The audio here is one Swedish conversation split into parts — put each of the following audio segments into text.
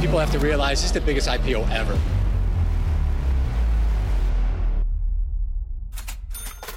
People have to realize this is the biggest IPO ever.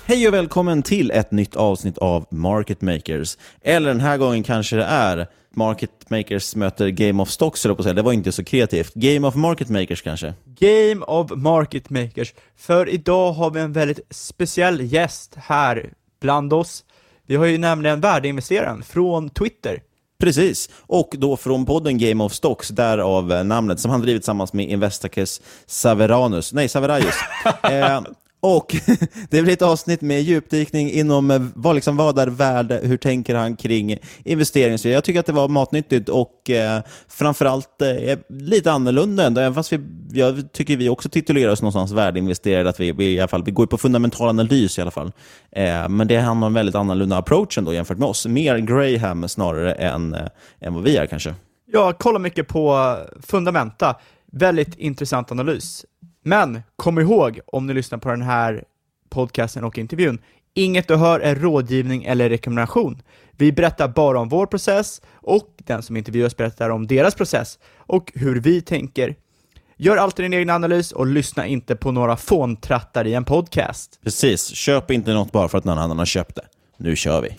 Hej och välkommen till ett nytt avsnitt av Market Makers. Eller den här gången kanske det är Market Makers möter Game of Stocks, eller på att säga. Det var inte så kreativt. Game of Market Makers kanske? Game of Market Makers. För idag har vi en väldigt speciell gäst här bland oss. Vi har ju nämligen värdeinvesteraren från Twitter. Precis, och då från podden Game of Stocks, därav namnet, som han drivit tillsammans med Investacus Saveranus, nej Saveraius. eh, och det blir ett avsnitt med djupdykning inom eh, vad, liksom, vad är värde, hur tänker han kring investering. Jag tycker att det var matnyttigt och eh, framförallt eh, lite annorlunda ändå, även fast vi, jag tycker vi också titulerar oss någonstans värdeinvesterare, att vi, vi, i alla fall, vi går på fundamental analys i alla fall. Eh, men det handlar om en väldigt annorlunda approach ändå jämfört med oss. Mer Graham snarare än, eh, än vad vi är kanske. Jag kollar mycket på fundamenta. Väldigt intressant analys. Men kom ihåg, om ni lyssnar på den här podcasten och intervjun, inget du hör är rådgivning eller rekommendation. Vi berättar bara om vår process och den som intervjuas berättar om deras process och hur vi tänker. Gör alltid din egen analys och lyssna inte på några fåntrattar i en podcast. Precis, köp inte något bara för att någon annan har köpt det. Nu kör vi!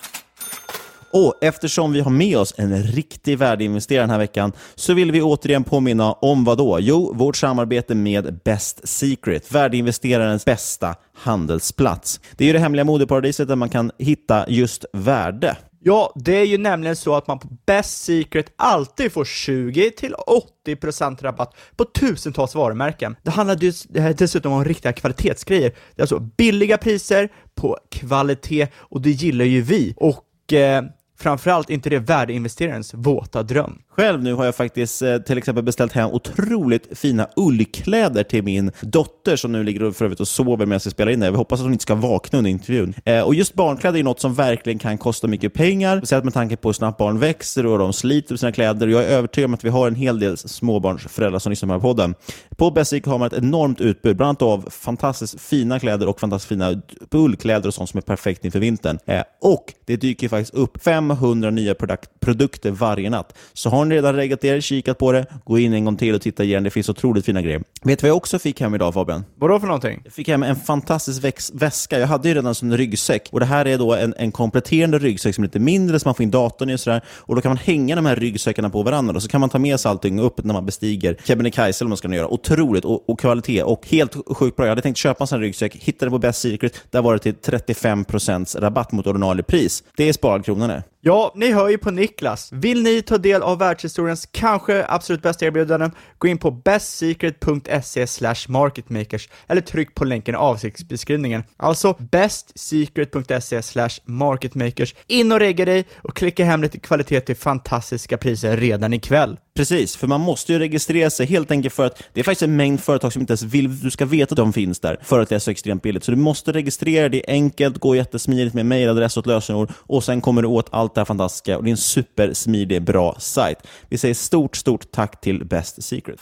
Och eftersom vi har med oss en riktig värdeinvesterare den här veckan så vill vi återigen påminna om vad då? Jo, vårt samarbete med Best Secret, värdeinvesterarens bästa handelsplats. Det är ju det hemliga modeparadiset där man kan hitta just värde. Ja, det är ju nämligen så att man på Best Secret alltid får 20-80% rabatt på tusentals varumärken. Det handlar dessutom om riktiga kvalitetsgrejer. Det är alltså billiga priser på kvalitet och det gillar ju vi. Och eh, Framförallt inte det värdeinvesterarens våta dröm. Själv nu har jag faktiskt eh, till exempel beställt hem otroligt fina ullkläder till min dotter som nu ligger och för övrigt och sover medan jag spelar in det. Jag hoppas att hon inte ska vakna under intervjun. Eh, och just barnkläder är något som verkligen kan kosta mycket pengar, speciellt med tanke på hur snabbt barn växer och de sliter på sina kläder. Jag är övertygad om att vi har en hel del småbarnsföräldrar som lyssnar på den här podden. På Basic har man ett enormt utbud, bland annat av fantastiskt fina kläder och fantastiskt fina ullkläder och sånt som är perfekt inför vintern. Eh, och det dyker faktiskt upp fem 500 nya produk produkter varje natt. Så har ni redan reggat er, kikat på det, gå in en gång till och titta igen. Det finns otroligt fina grejer. Vet du vad jag också fick hem idag Fabian? Vadå för någonting? Jag fick hem en fantastisk väska. Jag hade ju redan som en ryggsäck och det här är då en, en kompletterande ryggsäck som är lite mindre så man får in datorn i och sådär. Och då kan man hänga de här ryggsäckarna på varandra och så kan man ta med sig allting upp när man bestiger Kebnekaise eller vad man ska göra. Otroligt och, och kvalitet och helt sjukt bra. Jag hade tänkt köpa en sån här ryggsäck, hittade på Best Secret. Där var det till 35% rabatt mot ordinarie pris. Det är sparad krona det. Ja, ni hör ju på Niklas. Vill ni ta del av världshistoriens kanske absolut bästa erbjudanden? Gå in på bestsecret.se marketmakers eller tryck på länken i avsiktsbeskrivningen. Alltså bestsecret.se marketmakers. In och regga dig och klicka hem lite kvalitet till fantastiska priser redan ikväll. Precis, för man måste ju registrera sig helt enkelt för att det är faktiskt en mängd företag som inte ens vill att du ska veta att de finns där för att det är så extremt billigt. Så du måste registrera dig enkelt, gå jättesmidigt med mejladress och ett lösenord och sen kommer du åt allt det här fantastiska och det är en supersmidig, bra sajt. Vi säger stort, stort tack till Best Secret.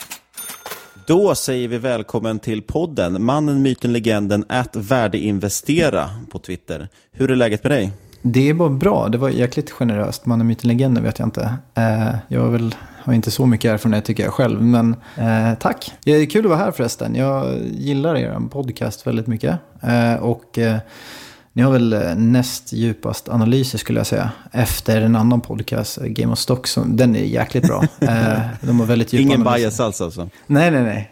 Då säger vi välkommen till podden, mannen, myten, legenden, att värdeinvestera på Twitter. Hur är läget med dig? Det är bara bra. Det var jäkligt generöst. Mannen, myten, legenden vet jag inte. Eh, jag väl, har inte så mycket erfarenhet tycker jag själv, men eh, tack. Det är kul att vara här förresten. Jag gillar er podcast väldigt mycket. Eh, och eh, ni har väl näst djupast analyser skulle jag säga. Efter en annan podcast, Game of Stocks. Den är jäkligt bra. De har väldigt djupa Ingen analyser. bias alls alltså? Nej, nej, nej.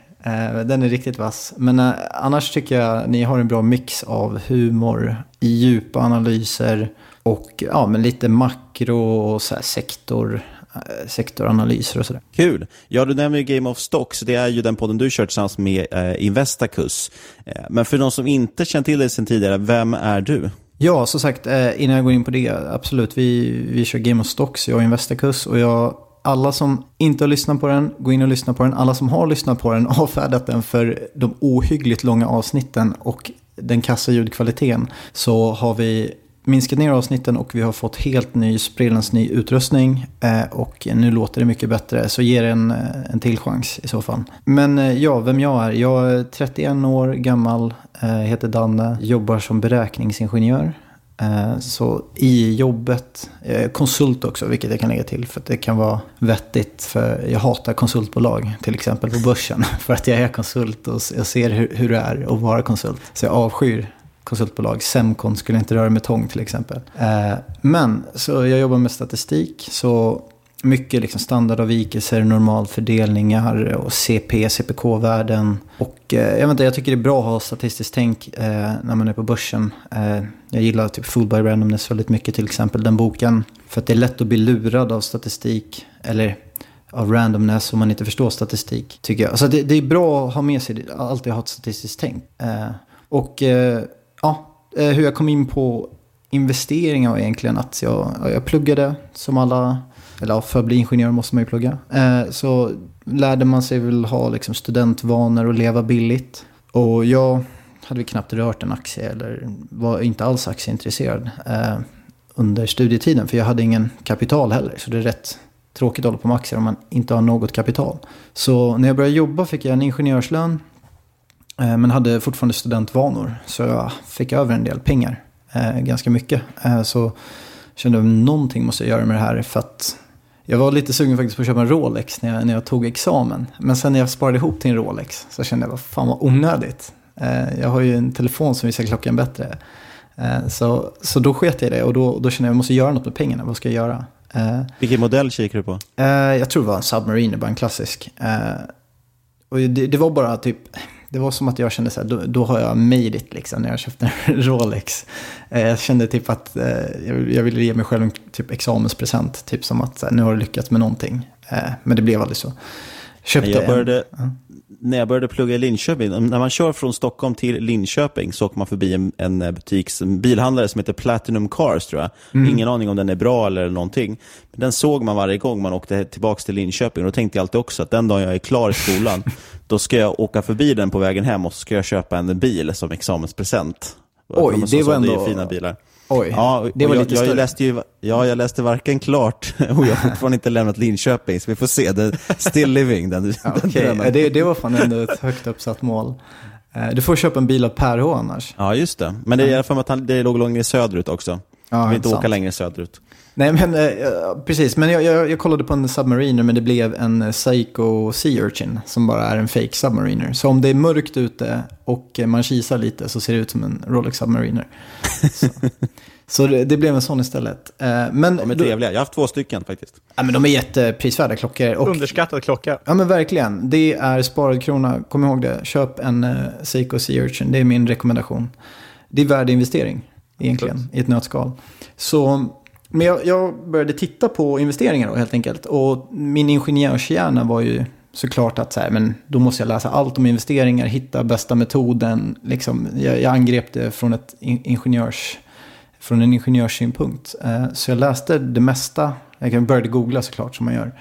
Den är riktigt vass. Men annars tycker jag ni har en bra mix av humor, djupa analyser och ja, men lite makro och så sektor, äh, sektoranalyser och sådär. Kul! Ja, du nämner ju Game of Stocks. Det är ju den podden du kört tillsammans med eh, Investacus. Eh, men för de som inte känner till dig sedan tidigare, vem är du? Ja, som sagt, eh, innan jag går in på det, absolut. Vi, vi kör Game of Stocks, jag och Investacus. Och jag alla som inte har lyssnat på den, gå in och lyssna på den. Alla som har lyssnat på den, avfärdat den för de ohyggligt långa avsnitten och den kassa ljudkvaliteten. Så har vi minskat ner avsnitten och vi har fått helt ny, sprillans ny utrustning. Eh, och nu låter det mycket bättre, så ge det en, eh, en till chans i så fall. Men eh, ja, vem jag är? Jag är 31 år gammal, heter Danne, jobbar som beräkningsingenjör. Så i jobbet, konsult också, vilket jag kan lägga till för att det kan vara vettigt. För jag hatar konsultbolag, till exempel på börsen. För att jag är konsult och jag ser hur, hur det är att vara konsult. Så jag avskyr konsultbolag. Semcon skulle inte röra med tång till exempel. Eh, men så jag jobbar med statistik. Så mycket liksom standardavvikelser, normalfördelningar och CP, CPK-värden. Och eh, jag, vet inte, jag tycker det är bra att ha statistiskt tänk eh, när man är på börsen. Jag gillar typ Food by Randomness väldigt mycket, till exempel den boken. För att det är lätt att bli lurad av statistik. Eller av randomness om man inte förstår statistik, tycker jag. Så det, det är bra att ha med sig, alltid ha ett statistiskt tänk. Eh, och eh, ja, eh, hur jag kom in på investeringar var egentligen att jag, jag pluggade som alla eller för att bli ingenjör måste man ju plugga. Eh, så lärde man sig väl ha liksom studentvanor och leva billigt. Och jag hade knappt rört en aktie eller var inte alls aktieintresserad eh, under studietiden. För jag hade ingen kapital heller. Så det är rätt tråkigt att hålla på med aktier om man inte har något kapital. Så när jag började jobba fick jag en ingenjörslön. Eh, men hade fortfarande studentvanor. Så jag fick över en del pengar. Ganska mycket. Så kände att någonting måste jag göra med det här för att jag var lite sugen faktiskt på att köpa en Rolex när jag, när jag tog examen. Men sen när jag sparade ihop till en Rolex så kände jag, vad fan vad onödigt. Eh, jag har ju en telefon som visar klockan bättre. Eh, så, så då sket jag i det och då, då kände jag, jag måste göra något med pengarna, vad ska jag göra? Eh, Vilken modell kikar du på? jag tror det var en Submarine, bara en klassisk. och det, det var bara typ det var som att jag kände så här, då, då har jag made it liksom när jag köpte en Rolex. Eh, jag kände typ att eh, jag ville ge mig själv en typ examenspresent, typ som att här, nu har du lyckats med någonting. Eh, men det blev aldrig så. Köpte när, jag en. började, när jag började plugga i Linköping, när man kör från Stockholm till Linköping så åker man förbi en, en butiks, en bilhandlare som heter Platinum Cars tror jag. Mm. Ingen aning om den är bra eller någonting. Men den såg man varje gång man åkte tillbaka till Linköping. Och då tänkte jag alltid också att den dagen jag är klar i skolan, då ska jag åka förbi den på vägen hem och så ska jag köpa en bil som examenspresent. Oj, de det var ändå- fina bilar. Oj, Ja, det var och lite jag, jag större. läste ju, Ja, jag läste varken klart och jag har fortfarande inte lämnat Linköping, så vi får se. Den, still living, den, den Okej, drömmen. det, det var fan ändå ett högt uppsatt mål. Eh, Du får köpa en bil av Per H annars. Ja, just det. Men det är i alla fall att han, det låg längre söderut också. Ja, Ja, vill inte sant. åka längre söderut. Nej, men eh, precis. Men jag, jag, jag kollade på en Submariner, men det blev en eh, Psycho Sea Urchin som bara är en fake Submariner. Så om det är mörkt ute och eh, man kisar lite så ser det ut som en Rolex Submariner. Så, så det, det blev en sån istället. Eh, Men, De är trevliga. Jag har haft två stycken faktiskt. Ja, men de är jätteprisvärda klockor. Och, Underskattad klocka. Ja men verkligen. Det är sparad krona. Kom ihåg det. Köp en uh, Seiko Sea Urchin. Det är min rekommendation. Det är värdeinvestering egentligen i ett nötskal. Så, men jag, jag började titta på investeringar då helt enkelt. Och min ingenjörshjärna var ju såklart att så här, men då måste jag läsa allt om investeringar, hitta bästa metoden. Liksom, jag, jag angrep det från, ett ingenjörs, från en ingenjörssynpunkt. Eh, så jag läste det mesta. Jag började googla såklart som man gör.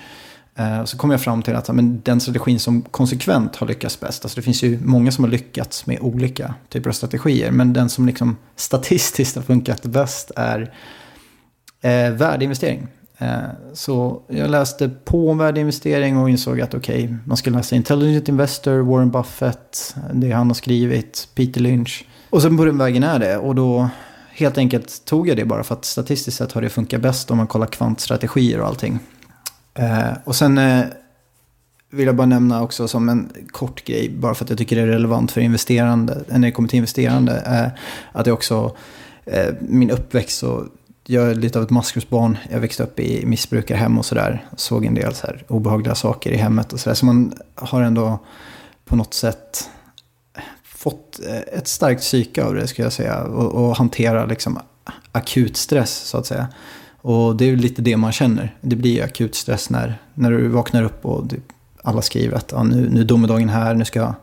Eh, så kom jag fram till att men den strategin som konsekvent har lyckats bäst, alltså det finns ju många som har lyckats med olika typer av strategier, men den som liksom statistiskt har funkat bäst är eh, värdeinvestering. Eh, så jag läste på om värdeinvestering och insåg att okej, man skulle läsa Intelligent Investor, Warren Buffett, det han har skrivit, Peter Lynch. Och sen på den vägen är det. Och då helt enkelt tog jag det bara för att statistiskt sett har det funkat bäst om man kollar kvantstrategier och allting. Eh, och sen eh, vill jag bara nämna också som en kort grej, bara för att jag tycker det är relevant för investerande, när det kommer till investerande, eh, att det också, eh, min uppväxt så, jag är lite av ett maskrosbarn, jag växte upp i missbrukarhem och sådär, såg en del så här obehagliga saker i hemmet och sådär, så man har ändå på något sätt fått eh, ett starkt psyke av det, skulle jag säga, och, och hantera liksom akut stress, så att säga. Och det är ju lite det man känner. Det blir ju akut stress när, när du vaknar upp och du, alla skriver att ah, nu, nu är domedagen här, nu, ska,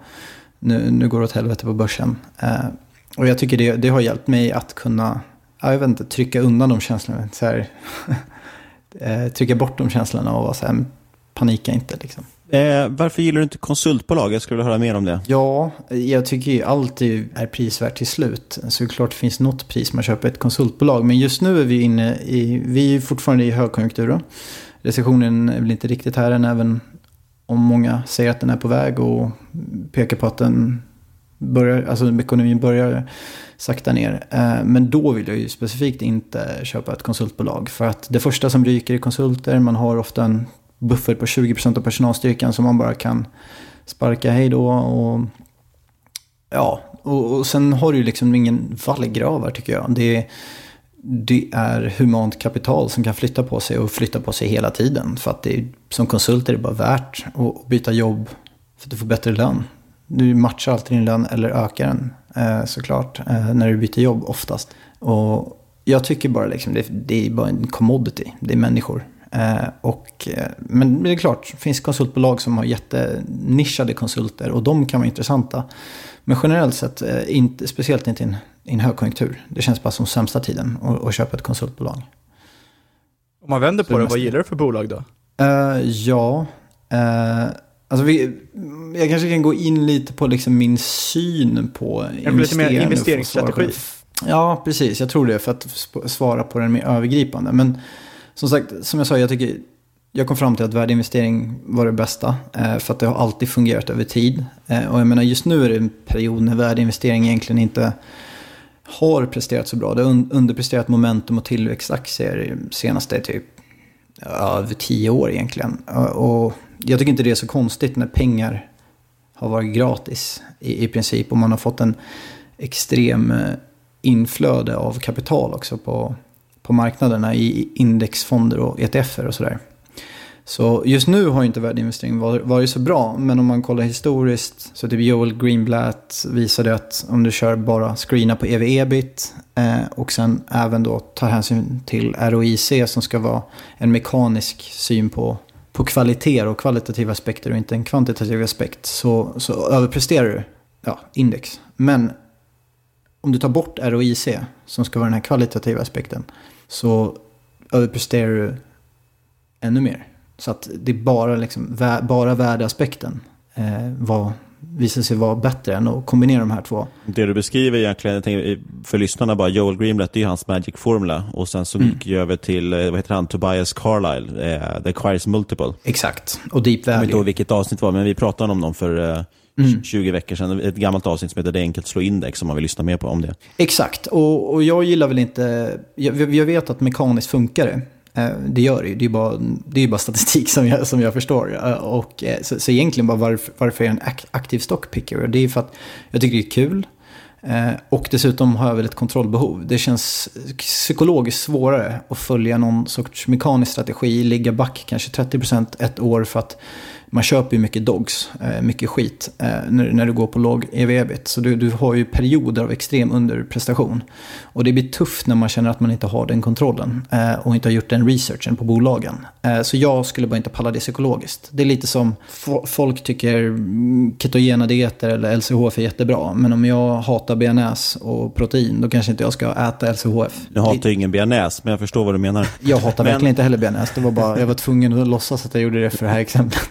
nu, nu går det åt helvete på börsen. Eh, och jag tycker det, det har hjälpt mig att kunna, jag vet inte, trycka undan de känslorna. Så här, eh, trycka bort de känslorna och vara så här, panika inte liksom. Eh, varför gillar du inte konsultbolag? Jag skulle vilja höra mer om det. Ja, jag tycker ju alltid är prisvärt till slut. Så det är klart det finns något pris man köper ett konsultbolag. Men just nu är vi inne i, vi är fortfarande i högkonjunktur. Recessionen är väl inte riktigt här än, även om många säger att den är på väg och pekar på att den börjar, alltså ekonomin börjar sakta ner. Eh, men då vill jag ju specifikt inte köpa ett konsultbolag. För att det första som ryker är konsulter. Man har ofta en buffert på 20% av personalstyrkan som man bara kan sparka hej då. Och, ja, och, och sen har du ju liksom ingen vallgravar tycker jag. Det, det är humant kapital som kan flytta på sig och flytta på sig hela tiden. För att det är, som konsult är det bara värt att byta jobb för att du får bättre lön. Du matchar alltid din lön eller ökar den eh, såklart eh, när du byter jobb oftast. Och jag tycker bara liksom det, det är bara en commodity, det är människor. Eh, och, men det är klart, det finns konsultbolag som har jättenischade konsulter och de kan vara intressanta. Men generellt sett, inte, speciellt inte i en, i en högkonjunktur. Det känns bara som sämsta tiden att, att köpa ett konsultbolag. Om man vänder på det det, vad gillar du för bolag då? Eh, ja, eh, alltså vi, jag kanske kan gå in lite på liksom min syn på investerande. investeringsstrategi. Ja, precis. Jag tror det för att svara på den mer övergripande. Men som sagt, som jag sa, jag tycker jag kom fram till att värdeinvestering var det bästa. eh, För att det har alltid fungerat över tid. Eh, Och jag menar, just nu är det en period när värdeinvestering egentligen inte har presterat så bra. Det har un- underpresterat momentum och tillväxtaktier senaste typ över tio år egentligen. Och jag tycker inte det är så konstigt när pengar har varit gratis i, i princip. Och man har fått en extrem eh, inflöde av kapital också på, på marknaderna i indexfonder och ETFer och sådär. Så just nu har inte värdeinvestering varit, varit så bra. Men om man kollar historiskt så typ Joel Greenblatt visade att om du kör bara screena på EV-EBIT eh, och sen även då tar hänsyn till ROIC som ska vara en mekanisk syn på, på kvaliteter och kvalitativa aspekter och inte en kvantitativ aspekt så, så överpresterar du ja, index. Men om du tar bort ROIC, som ska vara den här kvalitativa aspekten, så överpresterar du ännu mer. Så att det är bara, liksom, bara värdeaspekten eh, var, visar sig vara bättre än att kombinera de här två. Det du beskriver egentligen, jag tänker, för lyssnarna bara, Joel Greenblatt, det är hans Magic-formula. Och sen så mm. gick jag över till, eh, vad heter han, Tobias Carlyle, eh, The Acquires Multiple. Exakt, och Deep Value. Jag vet inte vilket avsnitt det var, men vi pratade om dem för eh, mm. 20 veckor sedan. Ett gammalt avsnitt som heter Det är enkelt att slå index om man vill lyssna mer på om det. Exakt, och, och jag gillar väl inte, jag, jag vet att mekaniskt funkar det. Eh, det gör det ju, det är bara, det är bara statistik som jag, som jag förstår. Eh, och, eh, så, så egentligen bara varför, varför är jag en aktiv stockpicker? Det är för att jag tycker det är kul. Och dessutom har jag väl ett kontrollbehov. Det känns psykologiskt svårare att följa någon sorts mekanisk strategi, ligga back kanske 30% ett år för att man köper ju mycket dogs, eh, mycket skit, eh, när, när du går på låg ev-ebit. Så du, du har ju perioder av extrem underprestation. Och det blir tufft när man känner att man inte har den kontrollen eh, och inte har gjort den researchen på bolagen. Så jag skulle bara inte palla det psykologiskt. Det är lite som folk tycker ketogena dieter eller LCHF är jättebra. Men om jag hatar bearnaise och protein, då kanske inte jag ska äta LCHF. Jag hatar ingen bearnaise, men jag förstår vad du menar. Jag hatar men... verkligen inte heller bearnaise. Det var bara, jag var tvungen att låtsas att jag gjorde det för det här exemplet.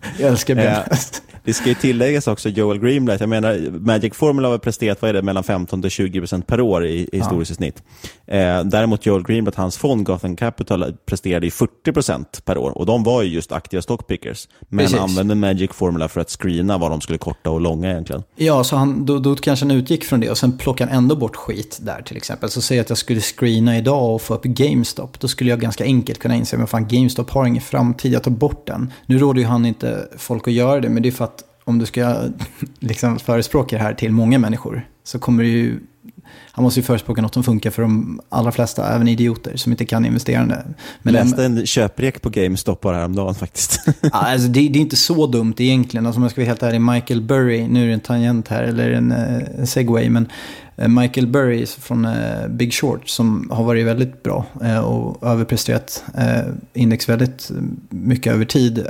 Jag älskar bearnaise. Det ska ju tilläggas också Joel Greenblatt. Jag menar, Magic Formula har presterat vad är det, mellan 15 till 20 procent per år i, i historiskt ja. snitt. Eh, däremot Joel Greenblatt, hans fond Gotham Capital, presterade i 40 procent per år. Och de var ju just aktiva stockpickers. Men Precis. använde Magic Formula för att screena vad de skulle korta och långa egentligen. Ja, så han, då, då kanske han utgick från det och sen plockade han ändå bort skit där till exempel. Så säg att jag skulle screena idag och få upp GameStop. Då skulle jag ganska enkelt kunna inse, men fan GameStop har ingen framtid, jag tar bort den. Nu råder ju han inte folk att göra det, men det är för att om du ska liksom förespråka det här till många människor så kommer det ju han måste ju förespråka något som funkar för de allra flesta, även idioter som inte kan investerande. Men jag läste en köprek på GameStop bara häromdagen faktiskt. alltså, det, det, är inte så dumt egentligen. Alltså, om jag ska vara helt ärlig, Michael Burry, nu är det en tangent här, eller en, en eh, segway, men eh, Michael Burry från uh, Big Short som har varit väldigt bra och överpresterat index väldigt mycket över tid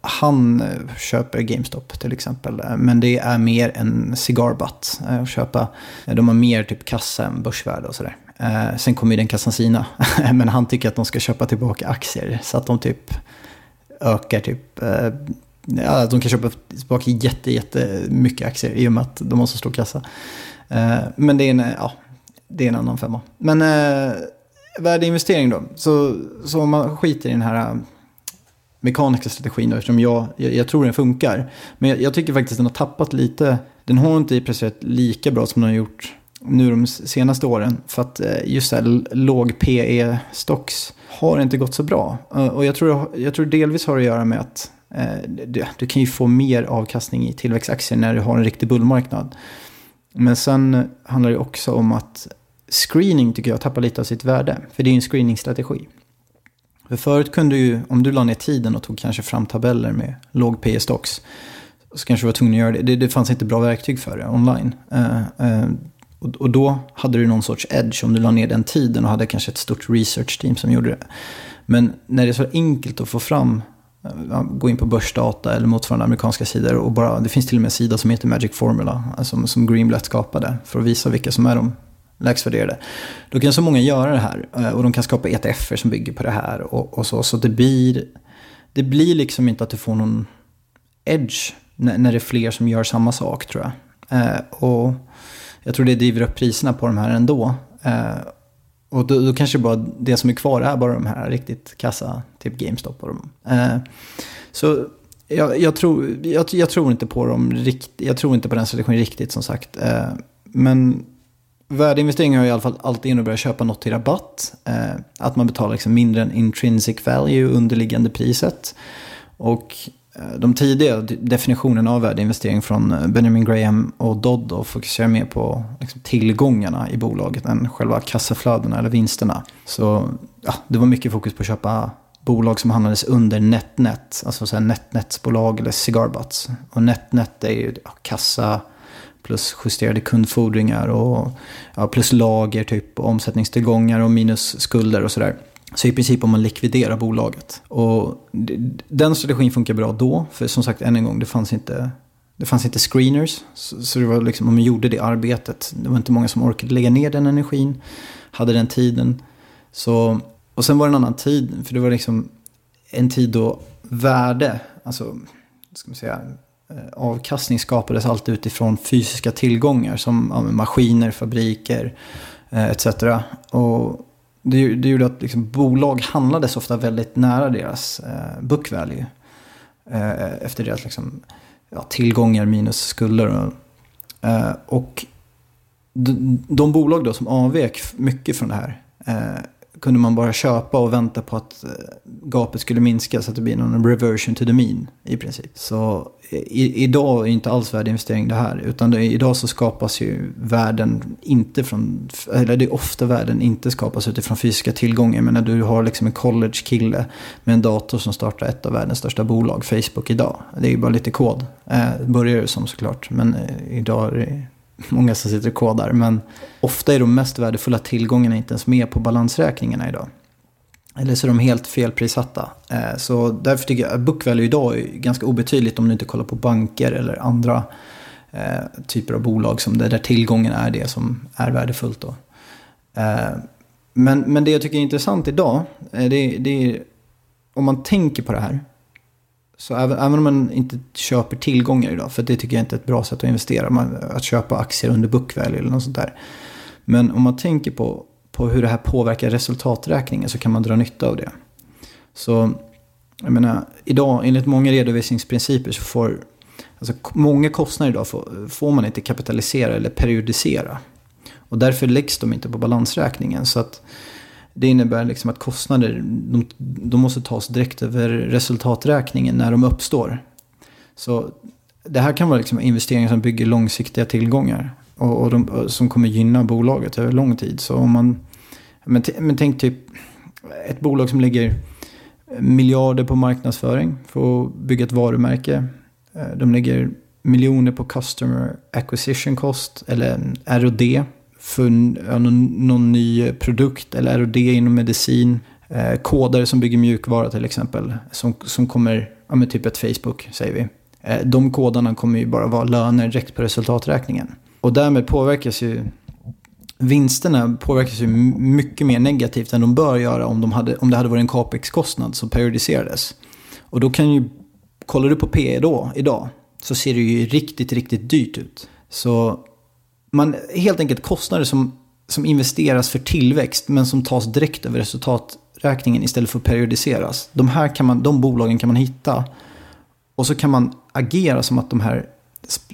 han eh, köper GameStop till exempel. Eh, men det är mer en cigarbutt eh, att köpa. De har mer typ kassa än börsvärde och sådär. Sen kommer ju den kassan sina. Men han tycker att de ska köpa tillbaka aktier. Så att de typ ökar typ... Ja, de kan köpa tillbaka jätte, jätte mycket aktier i och med att de har så stor kassa. Men det är en, ja, det är en annan femma. Men värdeinvestering då. Så, så om man skiter i den här mekaniska strategin då, eftersom jag, jag, jag, tror den funkar. Men jag, jag, tycker faktiskt den har tappat lite. Den har inte presterat lika bra som den har gjort nu de senaste åren. För att eh, just så här låg PE-stocks har inte gått så bra. Eh, och jag tror, jag tror delvis har att göra med att eh, du, du kan ju få mer avkastning i tillväxtaktier när du har en riktig bullmarknad. Men sen handlar det också om att screening tycker jag tappar lite av sitt värde. För det är ju en screeningstrategi. För förut kunde du ju, om du la ner tiden och tog kanske fram tabeller med låg P stocks så kanske du var tvungen att göra det. det. Det, fanns inte bra verktyg för det online. Uh, uh, och, och, då hade du någon sorts edge om du la ner den tiden och hade kanske ett stort research team som gjorde det. Men när det är så enkelt att få fram, uh, gå in på börsdata eller motsvarande amerikanska sidor och bara, det finns till och med en sida som heter Magic Formula, alltså, som Greenblatt skapade för att visa vilka som är de lägst värderade. Då kan så många göra det här eh, och de kan skapa ETFer som bygger på det här och, och så. Så det blir, det blir liksom inte att du får någon edge när, när det är fler som gör samma sak tror jag. Eh, och jag tror det driver upp priserna på de här ändå. Eh, och då, då, kanske bara det som är kvar är bara de här riktigt kassa, typ GameStop och de. Eh, så jag, jag, tror, jag, jag, tror inte på dem rikt, jag tror inte på den strategin riktigt som sagt. Eh, men Värdeinvesteringar har i alla fall alltid inneburit att köpa något till rabatt. Eh, att man betalar liksom mindre än intrinsic value, underliggande priset. Och eh, de tidiga definitionerna av värdeinvestering från eh, Benjamin Graham och Dodd fokuserar mer på liksom, tillgångarna i bolaget än själva kassaflödena eller vinsterna. Så ja, det var mycket fokus på att köpa bolag som handlades under NetNet, alltså så här NetNets-bolag eller cigarbutts. Och NetNet är ju ja, kassa plus justerade kundfordringar och ja, plus lager, typ omsättningstillgångar och minus skulder och sådär. Så i princip om man likviderar bolaget. Och den strategin funkar bra då. För som sagt, än en gång, det fanns inte, det fanns inte screeners. Så, så det var liksom, om man gjorde det arbetet, det var inte många som orkade lägga ner den energin. Hade den tiden. Så, och sen var det en annan tid, för det var liksom en tid då värde, alltså, ska man säga, Eh, avkastning skapades alltid utifrån fysiska tillgångar som ja, maskiner, fabriker eh, etc. Och det, det gjorde att liksom, bolag handlades ofta väldigt nära deras eh, book value. Eh, efter deras liksom, ja, tillgångar minus skulder. Och, eh, och de, de, bolag då som avvek mycket från det här eh, kunde man bara köpa och vänta på att eh, gapet skulle minska så att det blir någon reversion to the mean i princip. Så eh, i, idag är inte alls värdeinvestering det här. Utan det, idag så skapas ju värden inte från, eller det är ofta värden inte skapas utifrån fysiska tillgångar. Men när du har liksom en college-kille med en dator som startar ett av världens största bolag, Facebook idag. Det är ju bara lite kod. Eh, börjar det som såklart, men eh, idag är det många som sitter och kodar. Men ofta är de mest värdefulla tillgångarna inte ens med på balansräkningarna idag. Eller så är de helt felprissatta. Eh, så därför tycker jag att book value idag är ganska obetydligt om du inte kollar på banker eller andra eh, typer av bolag som där tillgången är det som är värdefullt. Då. Eh, men, men det jag tycker är intressant idag, det, det är om man tänker på det här så även, även, om man inte köper tillgångar idag, för det tycker jag inte är ett bra sätt att investera, man, att köpa aktier under book value eller något sånt där. Men om man tänker på, på hur det här påverkar resultaträkningen så kan man dra nytta av det. Så jag menar, idag enligt många redovisningsprinciper så får alltså, många kostnader idag får, får man inte kapitalisera eller periodisera. Och därför läggs de inte på balansräkningen. Så att det innebär liksom att kostnader de, de måste tas direkt över resultaträkningen när de uppstår. Så det här kan vara liksom investeringar som bygger långsiktiga tillgångar. Och, och de, som kommer gynna bolaget över lång tid. Så om man, men, men tänk typ ett bolag som lägger miljarder på marknadsföring för att bygga ett varumärke. Eh, de lägger miljoner på customer acquisition cost eller ROD för någon, någon ny produkt eller R&D inom medicin. Eh, kodare som bygger mjukvara till exempel. Som, som kommer, ja men typ ett Facebook säger vi. Eh, de kodarna kommer ju bara vara löner direkt på resultaträkningen. Och därmed påverkas ju vinsterna påverkas ju mycket mer negativt än de bör göra om, de hade, om det hade varit en capex-kostnad som periodiserades. Och då kan ju, kollar du på PE då, idag, så ser det ju riktigt, riktigt dyrt ut. Så man, helt enkelt kostnader som, som investeras för tillväxt men som tas direkt över resultaträkningen istället för att periodiseras. De här kan man, de bolagen kan man hitta och så kan man agera som att de här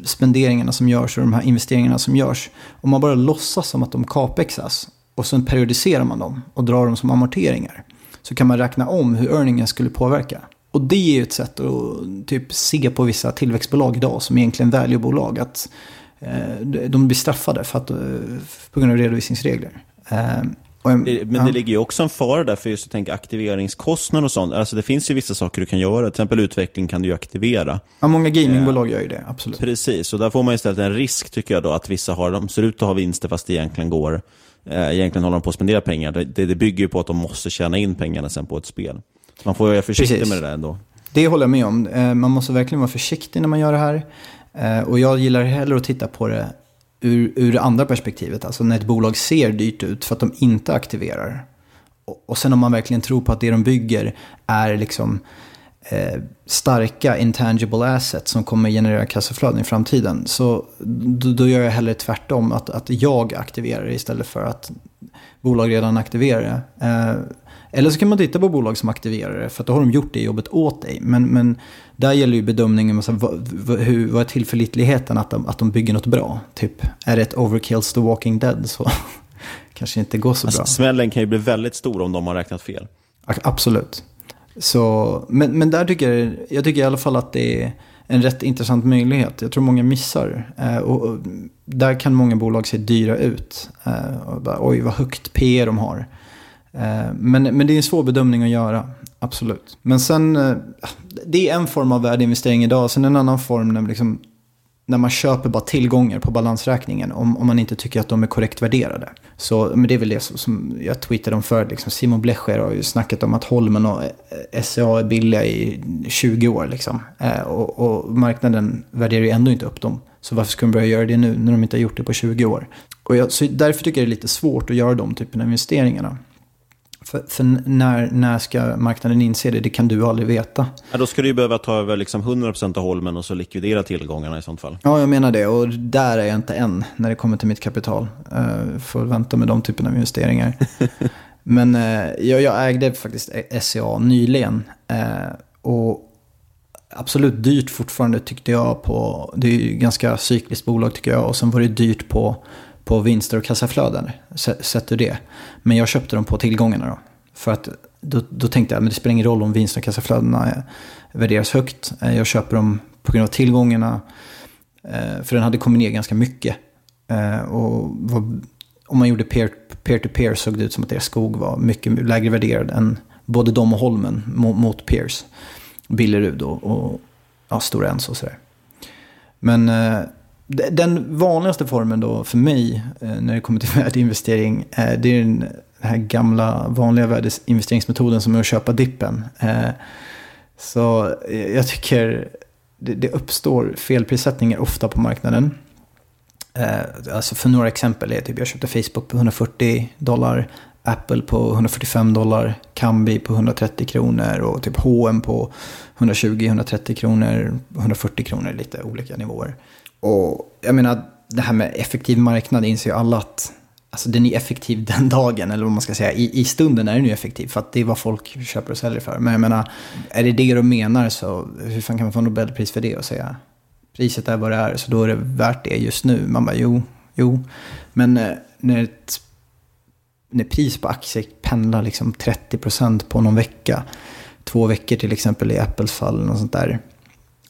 spenderingarna som görs och de här investeringarna som görs. Om man bara låtsas som att de capexas och sen periodiserar man dem och drar dem som amorteringar. Så kan man räkna om hur earningen skulle påverka. Och det är ju ett sätt att typ se på vissa tillväxtbolag idag som egentligen valuebolag. Att de blir straffade för att, eh, på grund av redovisningsregler. Eh, men det ligger ju också en fara där för just att tänka aktiveringskostnader och sånt. Alltså det finns ju vissa saker du kan göra. Till exempel utveckling kan du ju aktivera. Ja, många gamingbolag gör ju det, absolut. Precis, och där får man istället en risk tycker jag då att vissa har, de ser ut att ha vinster fast det egentligen går, egentligen håller de på att spendera pengar. Det, det bygger ju på att de måste tjäna in pengarna sen på ett spel. Man får vara försiktig Precis. med det där ändå. Det håller jag med om. Man måste verkligen vara försiktig när man gör det här. Eh, och jag gillar hellre att titta på det ur, ur det andra perspektivet. Alltså när ett bolag ser dyrt ut för att de inte aktiverar. Och, och sen om man verkligen tror på att det de bygger är liksom eh, starka intangible assets som kommer generera kassaflöden i framtiden. Så då, då, gör jag hellre tvärtom. Att, att jag aktiverar det istället för att bolag redan aktiverar det. Eh, eller så kan man titta på bolag som aktiverar det, för då har de gjort det jobbet åt dig. Men, men där gäller ju bedömningen, alltså, vad, hur, vad är tillförlitligheten att de, att de bygger något bra? Typ, är det ett overkills the walking dead så kanske inte går så alltså, bra. Smällen kan ju bli väldigt stor om de har räknat fel. Absolut. Så, men, men där tycker jag, jag tycker i alla fall att det är en rätt intressant möjlighet. Jag tror många missar. Eh, och, och, där kan många bolag se dyra ut. Eh, och bara, Oj, vad högt P de har. Eh, men, men det är en svår bedömning att göra, absolut. Men sen, eh, det är en form av värdeinvestering idag. Sen en annan form när liksom när man köper bara tillgångar på balansräkningen om, om man inte tycker att de är korrekt värderade. Så men det är väl det som, som jag tweetade om förut. Liksom Simon Blecher har ju snackat om att Holmen och eh, SCA är billiga i 20 år. Liksom. Och, och, marknaden värderar ju ändå inte upp dem. Så varför ska de börja göra det nu när de inte har gjort det på 20 år? Och jag, så därför tycker jag det är lite svårt att göra de typerna av investeringarna. För, för, när, när ska marknaden inse det? Det kan du aldrig veta. Ja, då ska du behöva ta över liksom 100% av Holmen och så likvidera tillgångarna i sånt fall. Ja, jag menar det. Och där är jag inte än när det kommer till mitt kapital. Uh, får vänta med de typerna av investeringar. Men uh, jag, jag, ägde faktiskt SCA nyligen. Uh, och absolut dyrt fortfarande tyckte jag på... Det är ju ganska cykliskt bolag tycker jag. Och sen var det dyrt på på vinster och kassaflöden. Sett ur det. Men jag köpte dem på tillgångarna då. För att då, då tänkte jag att det spelar ingen roll om vinster och kassaflödena eh, värderas högt. Eh, jag köper dem på grund av tillgångarna. Eh, för den hade kommit ner ganska mycket. Och var, om man gjorde peer-to-peer såg det ut som att deras skog var mycket lägre värderad än både de och Holmen mot peers. Billerud och, och ja, Stora Enso och sådär. Men den vanligaste formen då för mig eh, när det kommer till värdeinvestering, eh, det är den här gamla vanliga värdeinvesteringsmetoden som är att köpa dippen. Eh, så jag tycker det uppstår felprissättningar ofta på marknaden. Alltså för några exempel är typ jag köpte Facebook på 140 dollar, Apple på 145 dollar, Kambi på 130 kronor och typ H&M på 120-130 kronor, 140 kronor, lite olika nivåer. Och jag menar, det här med effektiv marknad inser ju alla att alltså, den är effektiv den dagen, eller vad man ska säga. I, i stunden är den ju effektiv, för att det är vad folk köper och säljer för. Men jag menar, är det det du menar så hur fan kan man få Nobelpris för det och säga priset är vad det är, så då är det värt det just nu. Man bara, jo, jo. Men eh, när, ett, när pris på aktier pendlar liksom 30% på någon vecka, två veckor till exempel i Apples fall, och sånt där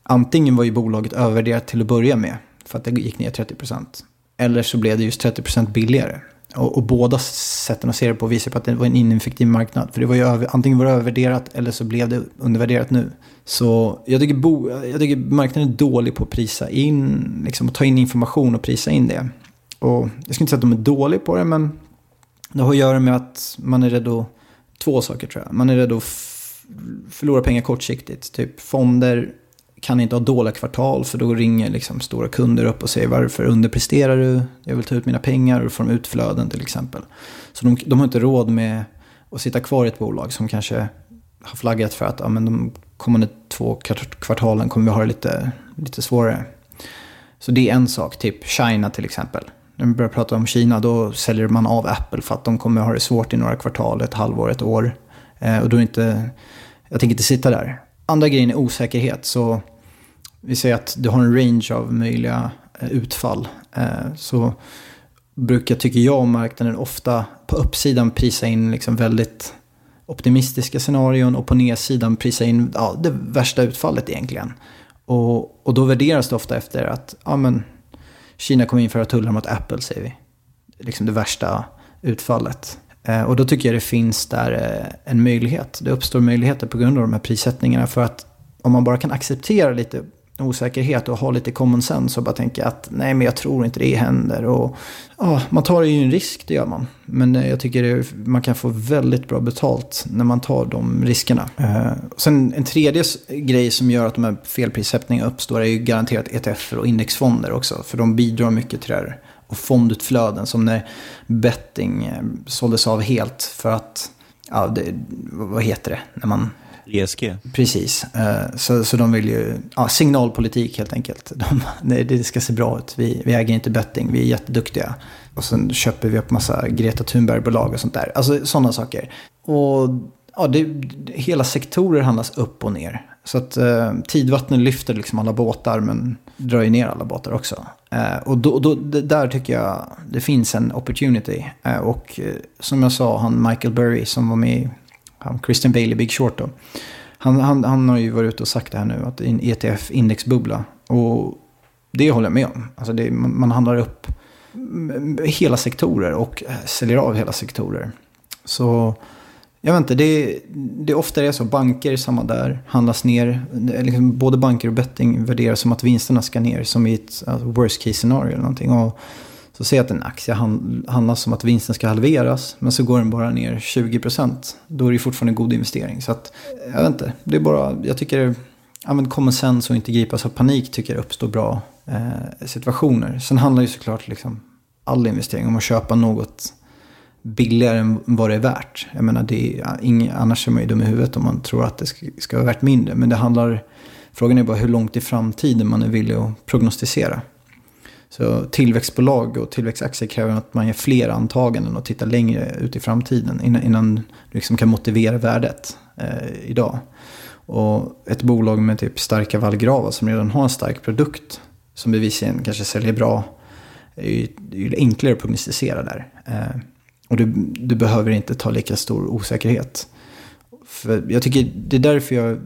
Antingen var ju bolaget övervärderat till att börja med, för att det gick ner 30%. Eller så blev det just 30% billigare. Och, och, båda sätten att se det på visar på att det var en ineffektiv marknad. För det var ju över, antingen var det övervärderat eller så blev det undervärderat nu. Så jag tycker, bo, jag tycker marknaden är dålig på att prisa in, liksom att ta in information och prisa in det. Och jag ska inte säga att de är dåliga på det, men det har att göra med att man är rädd att, två saker tror jag. Man är rädd att förlora pengar kortsiktigt. Typ fonder kan inte ha dåliga kvartal för då ringer liksom stora kunder upp och säger varför underpresterar du? Jag vill ta ut mina pengar och får de utflöden till exempel. Så de, de har inte råd med att sitta kvar i ett bolag som kanske har flaggat för att ja, men de kommande två kvartalen kommer vi ha det lite, lite svårare. Så det är en sak, typ China till exempel. När vi börjar prata om Kina då säljer man av Apple för att de kommer ha det svårt i några kvartal, ett halvår, ett år. Eh, och då är inte, jag tänker inte sitta där. Andra grejen är osäkerhet. Så vi säger att du har en range av möjliga eh, utfall. Eh, så brukar, tycker jag, marknaden ofta på uppsidan prisa in liksom väldigt optimistiska scenarion och på nedsidan prisa in ja, det värsta utfallet egentligen. Och, och då värderas det ofta efter att ja, men, Kina kommer införa tullar mot Apple, säger vi. Liksom det värsta utfallet. Eh, och då tycker jag det finns där en möjlighet. Det uppstår möjligheter på grund av de här prissättningarna. För att om man bara kan acceptera lite osäkerhet och ha lite common sense och bara tänka att nej men jag tror inte det händer. Och, ja, man tar ju en risk, det gör man. Men eh, jag tycker det, man kan få väldigt bra betalt när man tar de riskerna. Eh, sen en tredje grej som gör att de här felprissättningarna uppstår är ju garanterat ETF och indexfonder också. För de bidrar mycket till det här. Och fondutflöden som när betting eh, såldes av helt för att, ja, det, vad heter det, när man ESG. Precis. Eh, så, så de vill ju, ja, signalpolitik helt enkelt. De, nej, det ska se bra ut. Vi, vi äger inte betting, vi är jätteduktiga. Och sen köper vi upp massa Greta Thunberg-bolag och sånt där. Alltså sådana saker. Och ja, det, hela sektorer handlas upp och ner. Så att eh, tidvattnen lyfter liksom alla båtar men drar ju ner alla båtar också. Eh, och då, då, där tycker jag det finns en opportunity. Eh, och eh, som jag sa, han Michael Burry som var med han, Christian Bailey, Big Short då. Han, han, han har ju varit ute och sagt det här nu, att det är en ETF-indexbubbla. Och det håller jag med om. Alltså det, man, handlar upp hela sektorer och eh, säljer av hela sektorer. Så Jag vet inte, det, det ofta är så. Banker, samma där, handlas ner. Liksom, både banker och betting värderas som att vinsterna ska ner. Som i ett alltså, worst case scenario eller någonting. Och så säg att en aktie handlas som att vinsten ska halveras. Men så går den bara ner 20%. Då är det fortfarande en god investering. Så att, jag vet inte, det är bara, jag tycker, använd common sense och inte gripas av panik tycker jag uppstår bra eh, situationer. Sen handlar ju såklart liksom all investering om att köpa något billigare än vad det är värt. Jag menar, det är, ing, annars är man ju dum i huvudet om man tror att det ska, ska vara värt mindre. Men det handlar, frågan är bara hur långt i framtiden man är villig att prognostisera. Så tillväxtbolag och tillväxtaktier kräver att man gör fler antaganden och tittar längre ut i framtiden innan, innan du liksom kan motivera värdet eh, idag. Och ett bolag med typ starka vallgravar som redan har en stark produkt som bevisligen kanske säljer bra är ju, är ju enklare att prognostisera där. Eh, och du, du behöver inte ta lika stor osäkerhet. För jag tycker det är därför jag,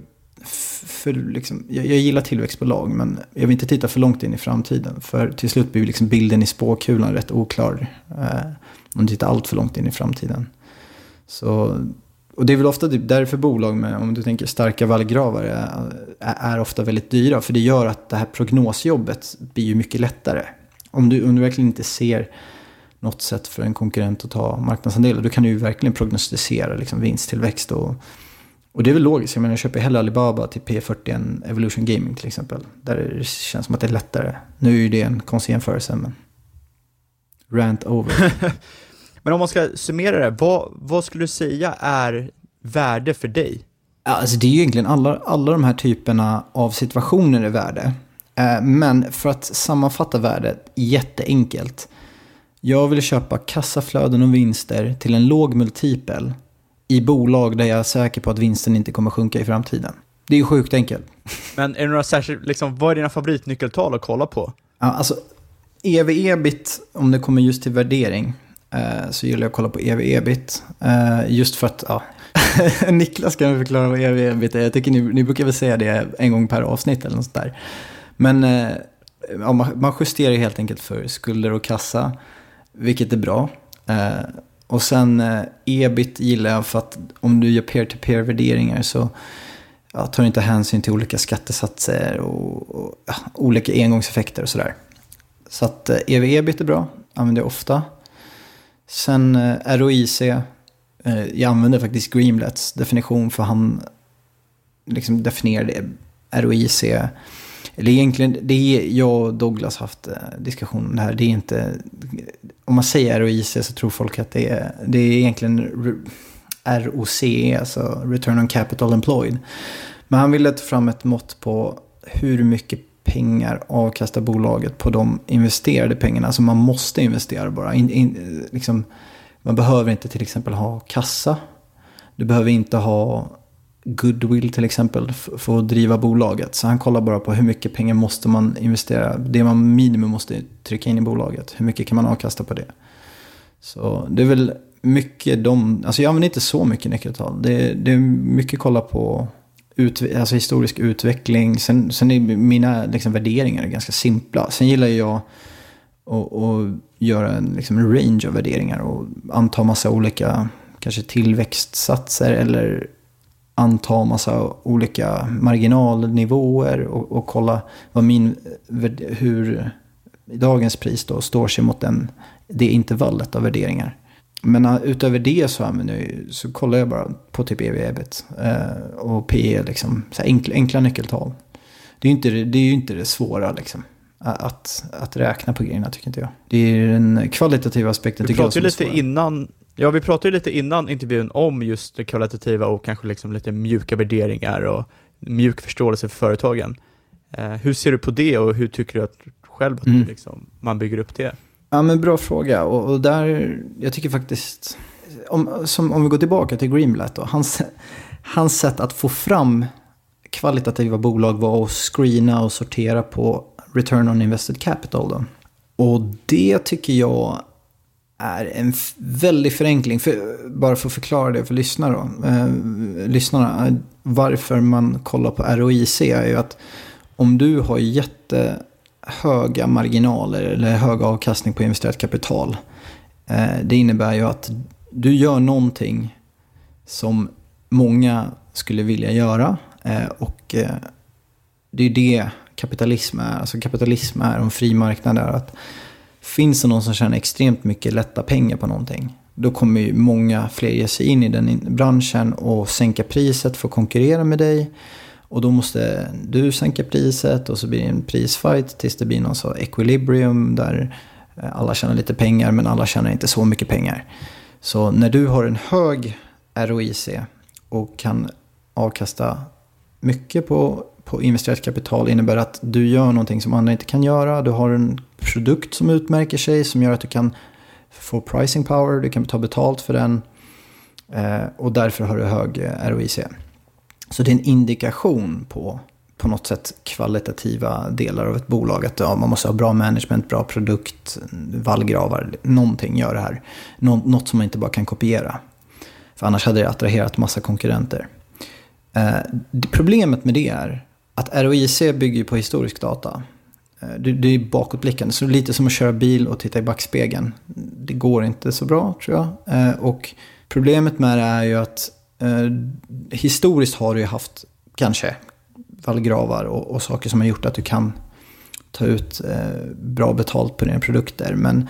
för liksom, jag, jag, gillar tillväxtbolag men jag vill inte titta för långt in i framtiden. För till slut blir liksom bilden i spåkulan rätt oklar. Eh, om du tittar allt för långt in i framtiden. Så, och det är väl ofta typ därför bolag med, om du tänker starka vallgravar, eh, är, är, ofta väldigt dyra. För det gör att det här prognosjobbet blir ju mycket lättare. Om du, om du verkligen inte ser något sätt för en konkurrent att ta marknadsandelar. Då kan du ju verkligen prognostisera liksom vinsttillväxt. Och, och det är väl logiskt. Jag menar, jag köper hellre Alibaba till P40 än Evolution Gaming till exempel. Där det känns som att det är lättare. Nu är ju det en konstig jämförelse, men... Rant over. men om man ska summera det, vad, vad skulle du säga är värde för dig? Alltså det är ju egentligen alla, alla de här typerna av situationer är värde. Eh, men för att sammanfatta värdet jätteenkelt jag vill köpa kassaflöden och vinster till en låg multipel i bolag där jag är säker på att vinsten inte kommer sjunka i framtiden. Det är ju sjukt enkelt. Men är det några särskilt, liksom, vad är dina favoritnyckeltal att kolla på? Ja, alltså, ev-ebit, om det kommer just till värdering, eh, så gillar jag att kolla på ev-ebit. Eh, just för att, ja, Niklas kan förklara vad ev-ebit är. Jag tycker ni, ni brukar väl säga det en gång per avsnitt eller något sånt där. Men eh, ja, man justerar helt enkelt för skulder och kassa vilket är bra. Och sen eh, ebit gillar jag för att om du gör peer-to-peer värderingar så ja, tar du inte hänsyn till olika skattesatser och, och ja, olika engångseffekter och sådär. Så att eh, ev-ebit är bra, använder jag ofta. Sen eh, ROIC, eh, jag använder faktiskt Greenblatts definition för han liksom definierade ROIC eller egentligen, det är jag och Douglas haft diskussioner diskussion om det här. Det är inte, om man säger ROIC så tror folk att det är, det är egentligen ROC, alltså Return on Capital Employed. Men han ville ta fram ett mått på hur mycket pengar avkastar bolaget på de investerade pengarna. Alltså man måste investera bara. In, in, liksom, man behöver inte till exempel ha kassa. Du behöver inte ha goodwill till exempel för att driva bolaget. Så han kollar bara på hur mycket pengar måste man investera. Det man minimum måste trycka in i bolaget. Hur mycket kan man avkasta på det? Så det är väl mycket de, alltså jag använder inte så mycket nyckeltal. Det, det är mycket kolla på ut, alltså historisk utveckling. Sen, sen är mina liksom, värderingar ganska simpla. Sen gillar jag att, att göra en, liksom, en range av värderingar och anta massa olika kanske tillväxtsatser eller anta massa olika marginalnivåer och, och kolla vad min, hur dagens pris då står sig mot den, det intervallet av värderingar. Men uh, utöver det så, använder så kollar jag bara på typ ev ebit uh, och PE, liksom, så enkla, enkla nyckeltal. Det är ju inte, det, är ju inte det svåra liksom. Att, att räkna på grejerna tycker inte jag. Det är den kvalitativa aspekten jag som är lite innan Ja, vi pratade ju lite innan intervjun om just det kvalitativa och kanske liksom lite mjuka värderingar och mjuk förståelse för företagen. Eh, hur ser du på det och hur tycker du att själv att mm. liksom, man bygger upp det? Ja, men bra fråga. Och, och där, jag tycker faktiskt, om, som, om vi går tillbaka till Greenblatt då, hans, hans sätt att få fram kvalitativa bolag var att screena och sortera på return on invested capital. Då. Och det tycker jag är en väldig förenkling. För, bara för att förklara det för lyssnare då, eh, lyssnarna. Varför man kollar på ROIC är ju att om du har jättehöga marginaler eller hög avkastning på investerat kapital. Eh, det innebär ju att du gör någonting som många skulle vilja göra. Eh, och eh, det är det kapitalism är. Alltså kapitalism är en fri marknad. Är att finns det någon som tjänar extremt mycket lätta pengar på någonting. Då kommer ju många fler ge sig in i den branschen och sänka priset för att konkurrera med dig. Och då måste du sänka priset och så blir det en prisfight tills det blir någon så equilibrium där eh, alla tjänar lite pengar men alla tjänar inte så mycket pengar. Så när du har en hög ROIC och kan avkasta mycket på, på investerat kapital innebär att du gör någonting som andra inte kan göra. Du har en produkt som utmärker sig som gör att du kan få pricing power, du kan ta betalt för den eh, och därför har du hög eh, ROIC. Så det är en indikation på på något sätt kvalitativa delar av ett bolag. Att ja, man måste ha bra management, bra produkt, vallgravar, någonting gör det här. Nå något som man inte bara kan kopiera. För annars hade det attraherat massa konkurrenter. Eh, problemet med det är att ROIC bygger på historisk data. Eh, det, är bakåtblickande, så det är lite som att köra bil och titta i backspegeln. Det går inte så bra tror jag. Eh, och problemet med det är ju att eh, historiskt har du ju haft kanske vallgravar och, och, saker som har gjort att du kan ta ut bra betalt på dina produkter. Men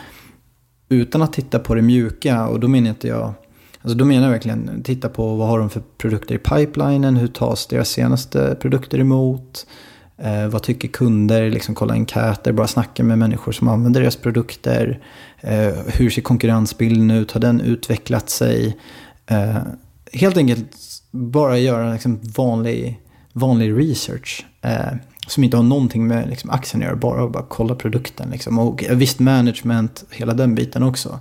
utan att titta på det mjuka, och då menar inte jag Alltså då menar jag verkligen titta på vad har de för produkter i pipelinen, hur tas deras senaste produkter emot, eh, vad tycker kunder, liksom kolla enkäter, bara snacka med människor som använder deras produkter, eh, hur ser konkurrensbilden ut, har den utvecklat sig? Eh, helt enkelt bara göra liksom vanlig, vanlig research. Eh, som inte har någonting med liksom, aktien att göra, bara, bara kolla produkten. Liksom. Och visst management, hela den biten också.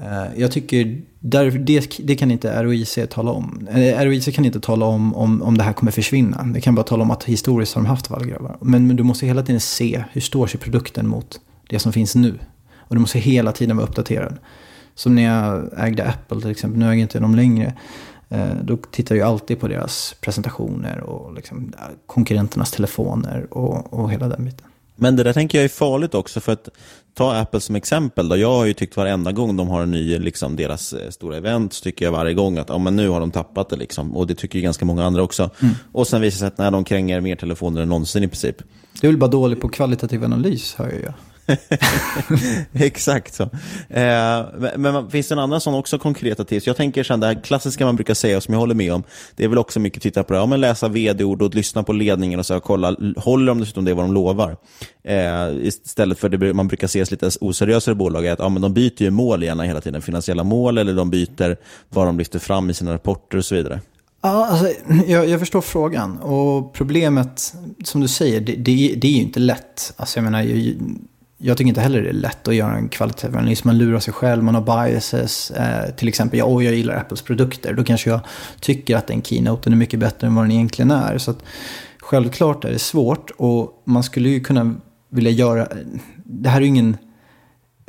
Eh, jag tycker där, det, det, kan inte ROIC tala om. Eh, ROIC kan inte tala om, om om det här kommer försvinna. Det kan bara tala om att historiskt har de haft vallgravar. Men, men du måste hela tiden se hur står sig produkten mot det som finns nu. Och du måste hela tiden vara uppdaterad. Som när jag ägde Apple till exempel, nu äger jag inte dem längre. Eh, då tittar jag alltid på deras presentationer och liksom konkurrenternas telefoner och, och hela den biten. Men det där tänker jag är farligt också, för att ta Apple som exempel. Då. Jag har ju tyckt varenda gång de har en ny, liksom, deras eh, stora event, så tycker jag varje gång att ja, men nu har de tappat det. Liksom. Och det tycker ju ganska många andra också. Mm. Och sen visar det sig att nej, de kränger mer telefoner än någonsin i princip. Du är väl bara dålig på kvalitativ analys, hör jag. Exakt så. Eh, men, men finns det en annan sån också konkreta tips? Jag tänker så det här klassiska man brukar säga, och som jag håller med om, det är väl också mycket att titta på det, ja, men läsa vd-ord och lyssna på ledningen och så kolla, håller de dessutom det vad de lovar? Eh, istället för det man brukar se lite oseriösare bolag, är att ja, men de byter ju mål gärna hela tiden, finansiella mål, eller de byter vad de lyfter fram i sina rapporter och så vidare. Ja, alltså, jag, jag, förstår frågan. Och problemet, som du säger, det, det, det är ju inte lätt. Alltså, jag menar, jag, jag tycker inte heller det är lätt att göra en kvalitativ analys. Man lurar sig själv, man har biases. Eh, till exempel, jag, jag gillar Apples produkter. Då kanske jag tycker att den keynoten är mycket bättre än vad den egentligen är. Så att, självklart är det svårt och man skulle ju kunna vilja göra... Det här är ju ingen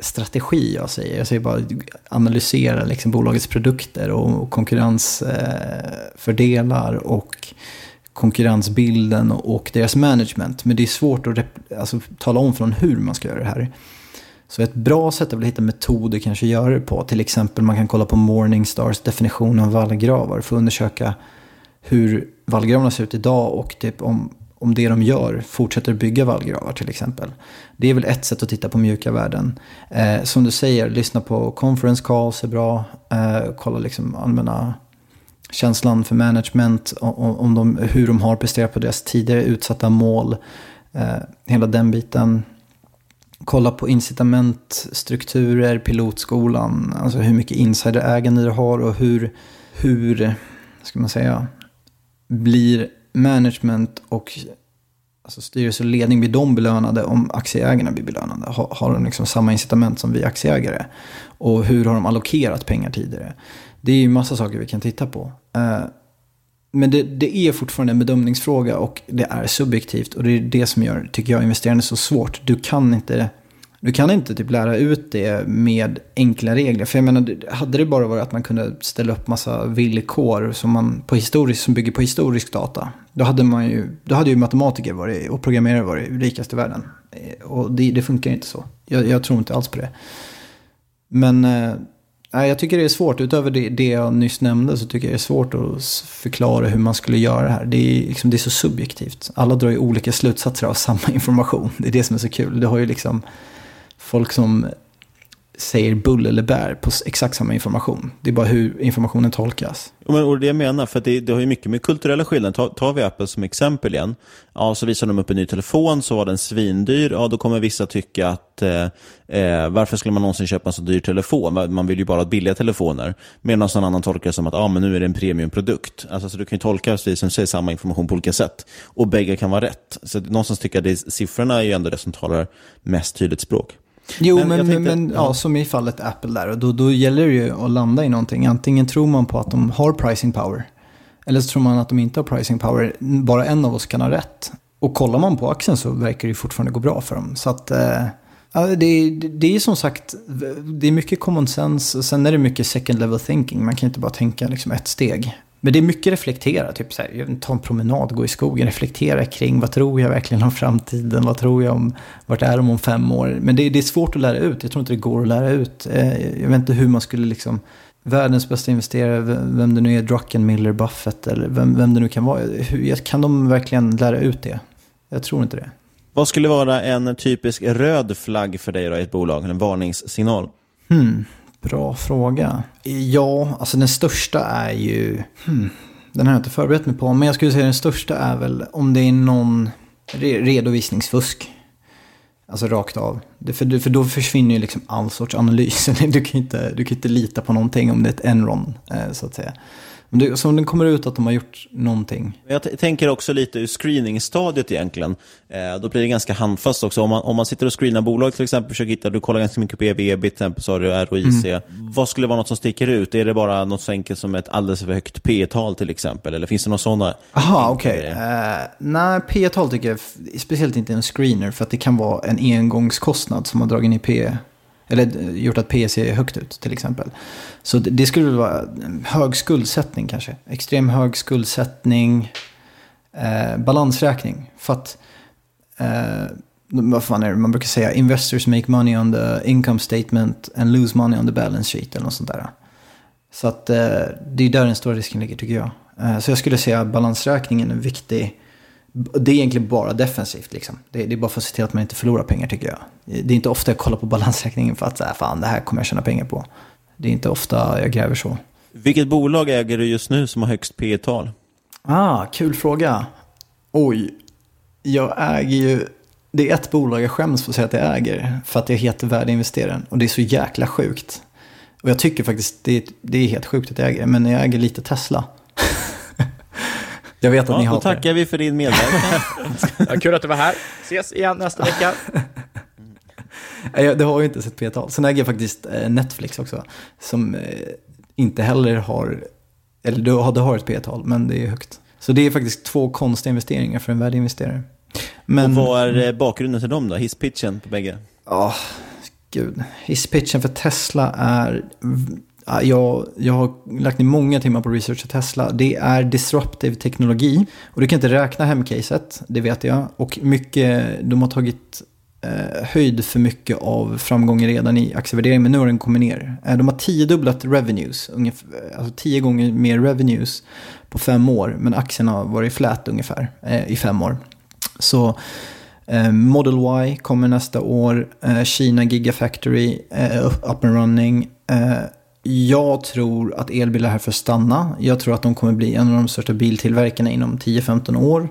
strategi jag säger. Jag säger bara analysera liksom bolagets produkter och konkurrensfördelar och konkurrensbilden och deras management. Men det är svårt att alltså, tala om från hur man ska göra det här. Så ett bra sätt är att hitta metoder kanske att göra det på. Till exempel man kan kolla på Morningstars definition av vallgravar för att undersöka hur vallgravarna ser ut idag och typ om, om det de gör fortsätter bygga vallgravar till exempel. Det är väl ett sätt att titta på mjuka värden. Eh, som du säger, lyssna på conference calls är bra. Eh, kolla liksom allmänna känslan för management, om de, hur de har presterat på deras tidigare utsatta mål. Eh, hela den biten. Kolla på incitamentstrukturer, pilotskolan, alltså hur mycket insiderägande du har och hur, hur ska man säga, blir management och alltså styrelse och ledning, blir de belönade om aktieägarna blir belönade? Har, har de liksom samma incitament som vi aktieägare? Och hur har de allokerat pengar tidigare? Det är ju massa saker vi kan titta på. Eh, men det, det, är fortfarande en bedömningsfråga och det är subjektivt. Och det är det som gör, tycker jag, investerande så svårt. Du kan inte, du kan inte typ lära ut det med enkla regler. För jag menar, hade det bara varit att man kunde ställa upp massa villkor som, man på historisk, som bygger på historisk data. Då hade, man ju, då hade ju matematiker varit, och programmerare varit rikast i världen. Eh, och det, det funkar inte så. Jag, jag tror inte alls på det. Men eh, Nej, jag tycker det är svårt. Utöver det, det jag nyss nämnde så tycker jag det är svårt att förklara hur man skulle göra det här. Det är, liksom, det är så subjektivt. Alla drar ju olika slutsatser av samma information. Det är det som är så kul. Det har ju liksom folk som säger bull eller bär på exakt samma information. Det är bara hur informationen tolkas. Ja, Men, och det jag menar, för det, det har ju mycket med kulturella skillnader. Ta, tar vi Apple som exempel igen. Ja, så visar de upp en ny telefon, så var den svindyr. Ja, då kommer vissa tycka att eh, eh varför skulle man någonsin köpa en så dyr telefon? Man vill ju bara ha billiga telefoner. Medan någon annan tolkar det som att ah, men nu är det en premiumprodukt. Alltså, så du kan ju tolka, precis som säger, samma information på olika sätt. Och bägge kan vara rätt. Så någonstans tycker jag att siffrorna är ju ändå det som talar mest tydligt språk. Jo, men, men, tänkte- men ja, som i fallet Apple där. Och då, då gäller det ju att landa i någonting. Antingen tror man på att de har pricing power. Eller så tror man att de inte har pricing power. Bara en av oss kan ha rätt. Och kollar man på aktien så verkar det fortfarande gå bra för dem. Så att... Eh, ja, det, det, är som sagt, det är mycket common sense. Sen är det mycket second level thinking. Man kan inte bara tänka liksom ett steg. Men det är mycket reflektera, typ så här, ta en promenad, gå i skogen, reflektera kring vad tror jag verkligen om framtiden, vad tror jag om, vart är de om fem år? Men det, det är svårt att lära ut, jag tror inte det går att lära ut. Eh, Jag vet inte hur man skulle liksom, världens bästa investerare, vem vem det nu är, Druckenmiller, Buffett eller vem, vem det nu kan vara, hur, kan de verkligen lära ut det? Jag tror inte det. Vad skulle vara en typisk röd flagg för dig då, i ett bolag? En varningssignal? Hmm, bra fråga. Ja, alltså den största är ju... Hmm, den har jag inte förberett mig på. Men jag skulle säga den största är väl om det är någon re redovisningsfusk. Alltså rakt av. Det, för, för då försvinner ju liksom all sorts analys. Du kan inte, du kan inte lita på någonting om det är ett Enron, eh, så att säga. Om det, så om det kommer ut att de har gjort någonting. Jag tänker också lite ur screeningstadiet egentligen. Eh, då blir det ganska handfast också. Om man, om man sitter och screenar bolag till exempel, försöker hitta, du kollar ganska mycket på EV, ebit, till exempel så har du ROIC. Mm. Vad skulle vara något som sticker ut? Är det bara något så enkelt som ett alldeles för högt P-tal till exempel? Eller finns det några sådana? Aha, okej. Eh, nej, P tal tycker jag, speciellt inte en screener, för att det kan vara en engångskostnad som har dragit ner P, eller eh, gjort att PC ser högt ut till exempel. Så det, det skulle väl vara hög skuldsättning kanske. Extrem hög skuldsättning, eh, balansräkning. För att, eh, vad fan är det man brukar säga, investors make money on the income statement and lose money on the balance sheet eller något sånt där. Så att eh, det är där den stora risken ligger tycker jag. Eh, så jag skulle säga att balansräkningen är viktig. Det är egentligen bara defensivt liksom. Det, det är bara för att se till att man inte förlorar pengar tycker jag. Det är inte ofta jag kollar på balansräkningen för att säga fan det här kommer jag tjäna pengar på. Det är inte ofta jag gräver så. Vilket bolag äger du just nu som har högst P-tal? Ah, kul fråga. Oj, jag äger ju... Det är ett bolag jag skäms för att säga att jag äger. För att jag heter värdeinvesteraren. Och det är så jäkla sjukt. Och jag tycker faktiskt det är, det är helt sjukt att jag äger. Men jag äger lite Tesla. Jag vet att Ja, ni då hatar det. tackar vi för din medverkan. Ja, kul att du var här. Ses igen nästa vecka. Nej, jag- Det har ju inte sett P-tal. Sen äger jag faktiskt eh, Netflix också. Som eh, inte heller har, eller det har, det har ett P-tal, men det är högt. Så det är faktiskt två konstiga investeringar för en värdeinvesterare. Men, Och vad är eh, bakgrunden till dem då? Hisspitchen på bägge? Ja, gud. Hisspitchen för Tesla är... Ah, jag, jag har lagt ner många timmar på research för Tesla. Det är disruptive teknologi. Och du kan inte räkna hem caset, det vet jag. Och mycket, de har tagit eh, höjd för mycket av framgången redan i aktievärdering. Men nu har den kommit ner. Eh, de har tiodubblat revenues. Ungefär, alltså tio gånger mer revenues på fem år. Men aktien har varit flat ungefär eh, i fem år. Så Eh, Model Y kommer nästa år. Eh, Kina Gigafactory eh, up and running. Eh, jag tror att elbilar är här för att stanna. Jag tror att de kommer bli en av de största biltillverkarna inom 10-15 år.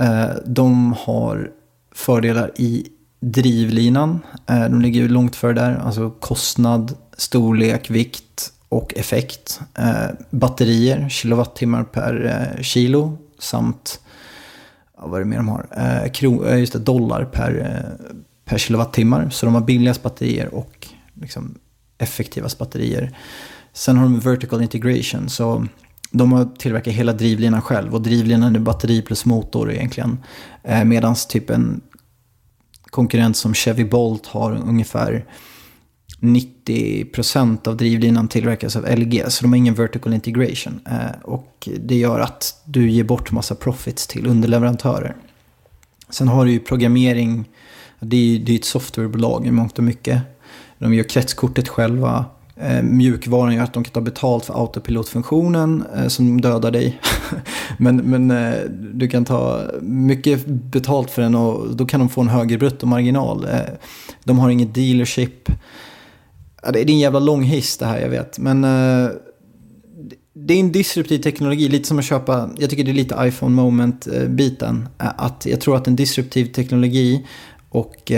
Eh, de har fördelar i drivlinan. Eh, de ligger ju långt före där. Alltså kostnad, storlek, vikt och effekt. Eh, batterier, kilowattimmar per kilo samt vad är det mer de har? Just det, dollar per, per kilowattimmar. Så de har billigast batterier och liksom effektivast batterier. Sen har de vertical integration. Så de har tillverkat hela drivlinan själv. Och drivlinan är batteri plus motor egentligen. Eh, Medan typ en konkurrent som Chevy Bolt har ungefär 90% av drivlinan tillverkas av LG. Så de har ingen vertical integration. Eh, och det gör att du ger bort massa profits till underleverantörer. Sen har du ju programmering. Det är ju det är ett softwarebolag i mångt och mycket. De gör kretskortet själva. Eh, mjukvaran gör att de kan ta betalt för autopilotfunktionen eh, som dödar dig. men men eh, du kan ta mycket betalt för den och då kan de få en högre bruttomarginal. Eh, de har inget dealership. Ja, det är en jävla lång hiss det här, jag vet. Men eh, det är en disruptiv teknologi, lite som att köpa, jag tycker det är lite iPhone moment-biten. Eh, att jag tror att en disruptiv teknologi och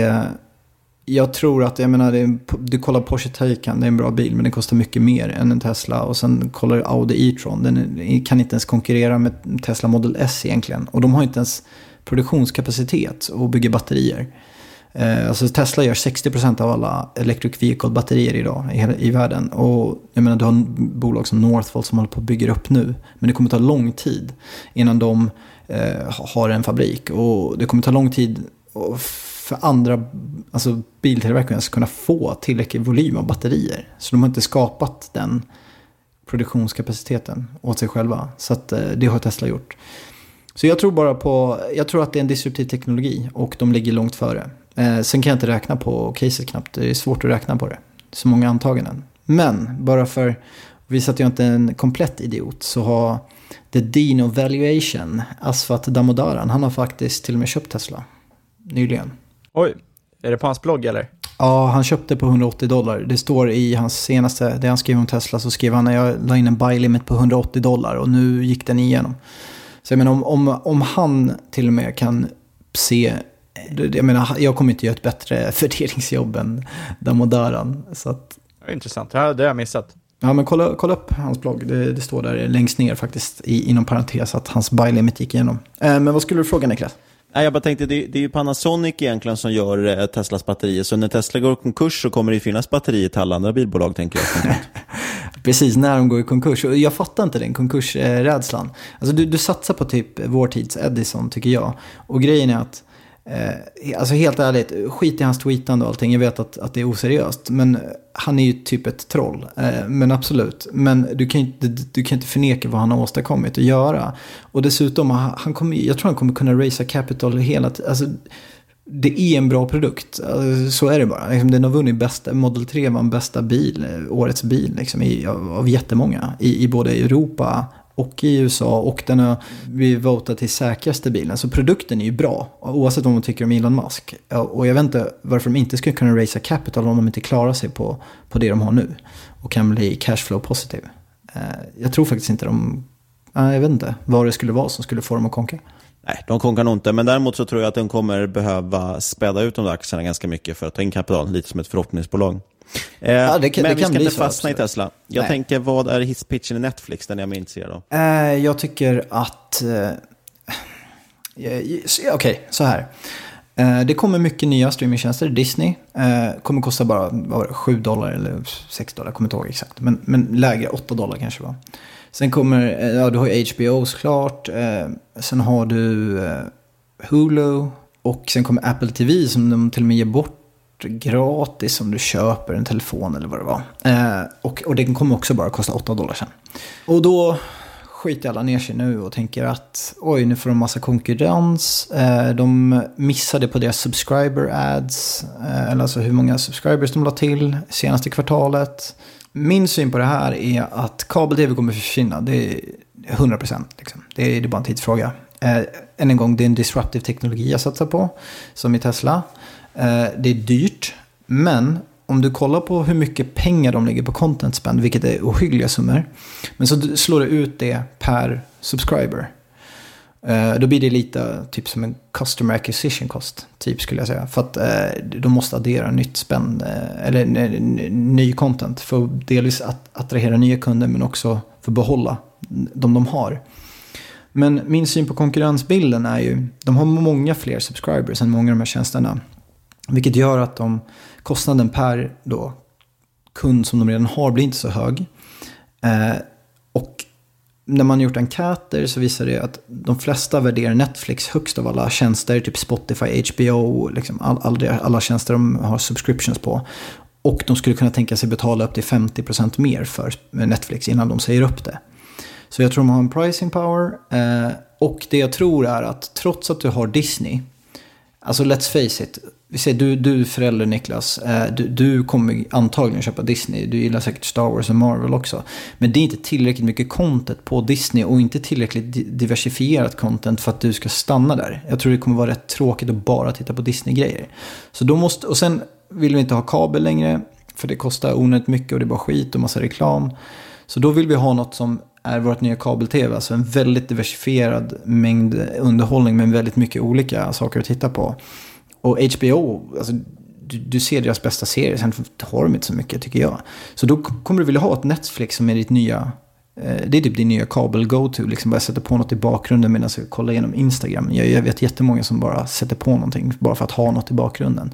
jag tror att, jag menar, är, du kollar Porsche Taycan, det är en bra bil, men den kostar mycket mer än en Tesla. Och sen kollar du Audi E-tron, den kan inte ens konkurrera med Tesla Model S egentligen. Och de har inte ens produktionskapacitet och bygger batterier. Eh, alltså Tesla gör 60% av alla electric vehicle-batterier idag i, i världen. Och jag menar, du har bolag som Northvolt som håller på att bygga upp nu. Men det kommer ta lång tid innan de eh, har en fabrik. Och det kommer ta lång tid för andra alltså biltillverkare ska kunna få tillräcklig volym av batterier. Så de har inte skapat den produktionskapaciteten åt sig själva. Så att, eh, det har Tesla gjort. Så jag tror bara på, jag tror att det är en disruptiv teknologi och de ligger långt före. Eh, sen kan jag inte räkna på caset knappt, det är svårt att räkna på det. Så många antaganden. Men bara för att visa att jag inte är en komplett idiot så har The Dino Valuation, Asfat Damodaran, han har faktiskt till och med köpt Tesla nyligen. Oj, är det på hans blogg eller? Ja, han köpte på 180 dollar. Det står i hans senaste, det han skrev om Tesla, så skrev han när jag la in en buy limit på 180 dollar och nu gick den igenom. Så jag menar om, om, om han till och med kan se, jag menar jag kommer inte göra ett bättre värderingsjobb än Damodaran. Så att, Intressant, det har jag missat. Ja, men kolla, kolla upp hans blogg. Det, det står där längst ner faktiskt, i, inom parentes, att hans buy limit gick igenom. Eh, men vad skulle du fråga Niklas? Nej, jag bara tänkte, det, det är ju Panasonic egentligen som gör eh, Teslas batterier. Så när Tesla går i konkurs så kommer det ju finnas batterier till alla andra bilbolag, tänker jag. Precis, när de går i konkurs. Och jag fattar inte den konkursrädslan. Alltså, du, du satsar på typ vår tids Edison, tycker jag. Och grejen är att Eh, alltså helt ärligt, skit i hans tweetande och allting. Jag vet att, att det är oseriöst. Men han är ju typ ett troll. Eh, men absolut. Men du kan, inte, du kan inte förneka vad han har åstadkommit att göra. Och dessutom, han kommer, jag tror han kommer kunna raisa capital hela tiden. Alltså, det är en bra produkt. Alltså, så är det bara. Liksom, den har vunnit bästa, Model 3 var en bästa bil, eh, årets bil liksom, i, av, av jättemånga. I, I både Europa, och i USA och den har blivit votad till säkraste bilen. Så produkten är ju bra, oavsett vad man tycker om Elon Musk. Och jag vet inte varför de inte skulle kunna raisa capital om de inte klarar sig på, på det de har nu. Och kan bli cashflow positiv. Eh, jag tror faktiskt inte de, jag vet inte vad det skulle vara som skulle få dem att konka. Nej, de konkar nog inte, men däremot så tror jag att de kommer behöva späda ut de där aktierna ganska mycket för att ta in kapital, lite som ett förhoppningsbolag. Eh, ja, det kan, men det vi ska inte fastna i Tesla. Jag Nej. tänker, vad är hisspitchen i Netflix? Den är jag mer intresserad av. Eh, jag tycker att... Eh, Okej, okay, så här. Det kommer mycket nya streamingtjänster. Disney kommer kosta bara det, 7 dollar eller 6 dollar, jag kommer inte ihåg exakt. Men, men lägre, 8 dollar kanske var. Sen kommer, ja du har ju HBO såklart. Sen har du Hulu. Och sen kommer Apple TV som de till och med ger bort gratis om du köper en telefon eller vad det var. Eh, och, och den kommer också bara kosta 8 dollar sen. Och då skiter alla ner sig nu och tänker att oj, nu får de massa konkurrens. Eh, de missade på deras subscriber ads, eh, eller alltså hur många subscribers de la till senaste kvartalet. Min syn på det här är att kabel-tv kommer försvinna. Det är 100 procent. Liksom. Det, är, det är bara en tidsfråga. Eh, än en gång, det är en disruptive teknologi jag satsar på, som i Tesla. Eh, det är dyrt, men om du kollar på hur mycket pengar de lägger på content spend, vilket är ohyggliga summor, men så slår du ut det per subscriber. Eh, då blir det lite typ som en customer acquisition cost, typ skulle jag säga. För att eh, de måste addera nytt spend, eh, eller ny content för att delvis att attrahera nya kunder men också för att behålla de de har. Men min syn på konkurrensbilden är ju, de har många fler subscribers än många av de här tjänsterna. Vilket gör att de, kostnaden per då, kund som de redan har blir inte så hög. Eh, och när man gjort enkäter så visar det att de flesta värderar Netflix högst av alla tjänster, typ Spotify, HBO, liksom all, all, alla tjänster de har subscriptions på. Och de skulle kunna tänka sig betala upp till 50% mer för Netflix innan de säger upp det. Så jag tror de har en pricing power. Eh, och det jag tror är att trots att du har Disney Alltså let's face it. Vi säger du, du är förälder Niklas. Eh, du, du kommer antagligen köpa Disney. Du gillar säkert Star Wars och Marvel också. Men det är inte tillräckligt mycket content på Disney och inte tillräckligt diversifierat content för att du ska stanna där. Jag tror det kommer vara rätt tråkigt att bara titta på Disney-grejer. Så då måste, och sen vill vi inte ha kabel längre. För det kostar onödigt mycket och det är bara skit och massa reklam. Så då vill vi ha något som är vårt nya kabel-tv. Alltså en väldigt diversifierad mängd underhållning med väldigt mycket olika saker att titta på. Och HBO, alltså, du, du ser deras bästa serier, sen har de inte så mycket tycker jag. Så då kommer du vilja ha ett Netflix som är ditt nya, eh, det är typ din nya kabel-go-to. Liksom bara sätta på något i bakgrunden medan jag kollar igenom Instagram. Jag, jag vet jättemånga som bara sätter på någonting bara för att ha något i bakgrunden.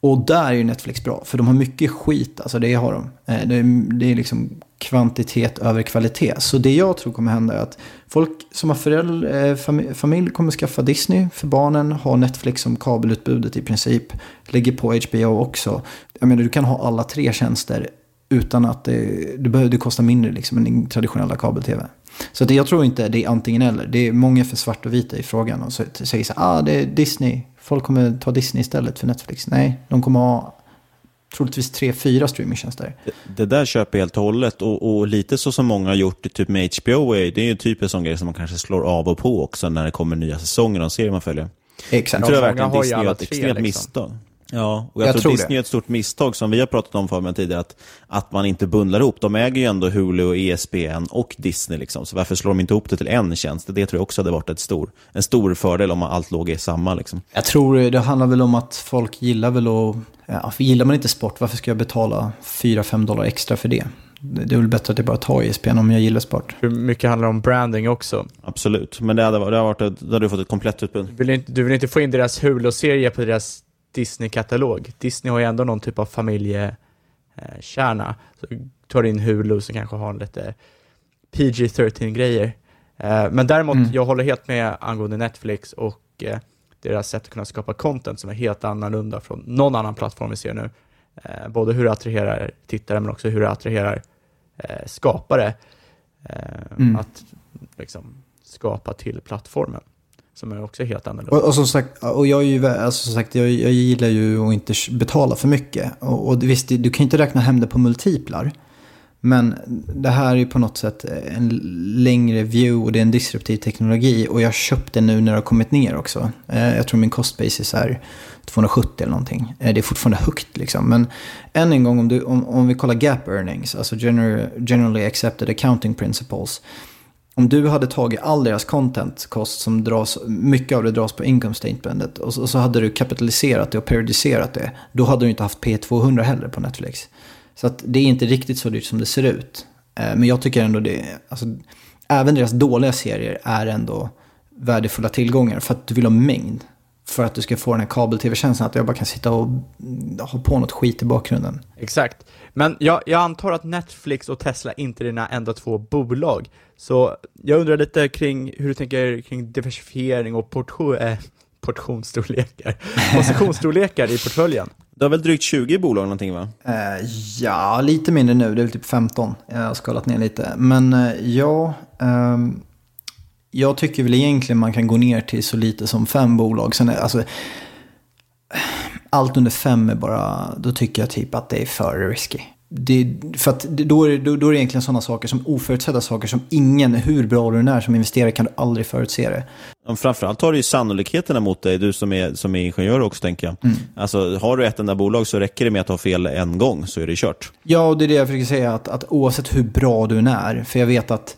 Och där är ju Netflix bra, för de har mycket skit, alltså det har de. Eh, det är, det är liksom kvantitet över kvalitet. Så det jag tror kommer hända är att folk som har föräldrar, eh, familj, familj kommer skaffa Disney för barnen, har Netflix som kabelutbudet i princip, lägger på HBO också. Jag menar, du kan ha alla tre tjänster utan att det, det behöver det kostar mindre liksom än din traditionella kabel-tv. Så att jag tror inte det är antingen eller. Det är många för svart och vita i frågan och så säger så här, ah det är Disney, folk kommer ta Disney istället för Netflix. Nej, de kommer ha troligtvis tre, fyra streamingtjänster. Det där köper jag helt och hållet och, och lite så som många har gjort typ med HBO, är, det är ju typ en sån grej som man kanske slår av och på också när det kommer nya säsonger och serier man följer. Exakt. Jag tror Ja, jag verkligen har Disney gör ett tre, extremt liksom. misstag. Ja, och jag, Jag tror, tror Disney det. är ett stort misstag som vi har pratat om för mig tidigare, att, att man inte bundlar ihop. De äger ju ändå Hulu, och ESPN och Disney, liksom. så varför slår de inte ihop det till en tjänst? Det tror jag också hade varit ett stor, en stor fördel om allt låg i samma. Liksom. Jag tror det handlar väl om att folk gillar väl att... Ja, för gillar man inte sport, varför ska jag betala 4-5 dollar extra för det? Det är väl bättre att jag bara tar ESPN om jag gillar sport. Hur mycket handlar om branding också? Absolut, men det hade, varit- det hade varit ett, då hade du fått ett komplett utbud. Du vill inte, du vill inte få in deras Hulu-serie på deras Disney-katalog. Disney har ju ändå någon typ av familjekärna. Så tar in Hulu som kanske har lite PG-13-grejer. Eh, Men däremot, Mm. jag håller helt med angående Netflix och eh, deras sätt att kunna skapa content som är helt annorlunda från någon annan plattform vi ser nu. Eh, Både hur det attraherar tittare men också hur det attraherar skapare. Mm. Att liksom skapa till plattformen. Som är också helt annorlunda. Och, och som sagt, och jag, är ju, alltså, som sagt jag, jag gillar ju att inte betala för mycket. Och, och visst, du kan ju inte räkna hem det på multiplar. Men det här är ju på något sätt en längre view och det är en disruptiv teknologi. Och jag köpte nu när det har kommit ner också. Eh, jag tror min cost basis är 270 eller någonting. Eh, det är fortfarande högt liksom. Men än en gång om, du, om, om vi kollar gap earnings, alltså generally accepted accounting principles. Om du hade tagit all deras content cost som dras, mycket av det dras på income statementet och så, och så hade du kapitaliserat det och periodiserat det. Då hade du inte haft P200 heller på Netflix. Så att det är inte riktigt så dyrt som det ser ut. Eh, Men jag tycker ändå det, alltså, även deras dåliga serier är ändå värdefulla tillgångar för att du vill ha mängd. För att du ska få den här kabel-tv-känslan att jag bara kan sitta och mm, ha på något skit i bakgrunden. Exakt. Men jag, jag antar att Netflix och Tesla inte är dina enda två bolag. Så jag undrar lite kring hur du tänker kring diversifiering och portion, eh, portionsstorlekar, positionsstorlekar i portföljen. Du har väl drygt 20 bolag någonting va? Eh, ja, lite mindre nu. Det är väl typ 15. Jag har skalat ner lite. Men eh, ja, ehm, jag tycker väl egentligen man kan gå ner till så lite som fem bolag. Sen är, alltså, allt under fem är bara, då tycker jag typ att det är för risky. Det, för att då, är då, då är det egentligen sådana saker som oförutsedda saker som ingen, hur bra du än är som investerare, kan du aldrig förutse det. Framförallt har du ju sannolikheterna mot dig, du som är, som är ingenjör också tänker jag. Mm. Alltså, har du ett enda bolag så räcker det med att ha fel en gång så är det kört. Ja, och det är det jag försöker säga. Att, att oavsett hur bra du än är. För jag vet att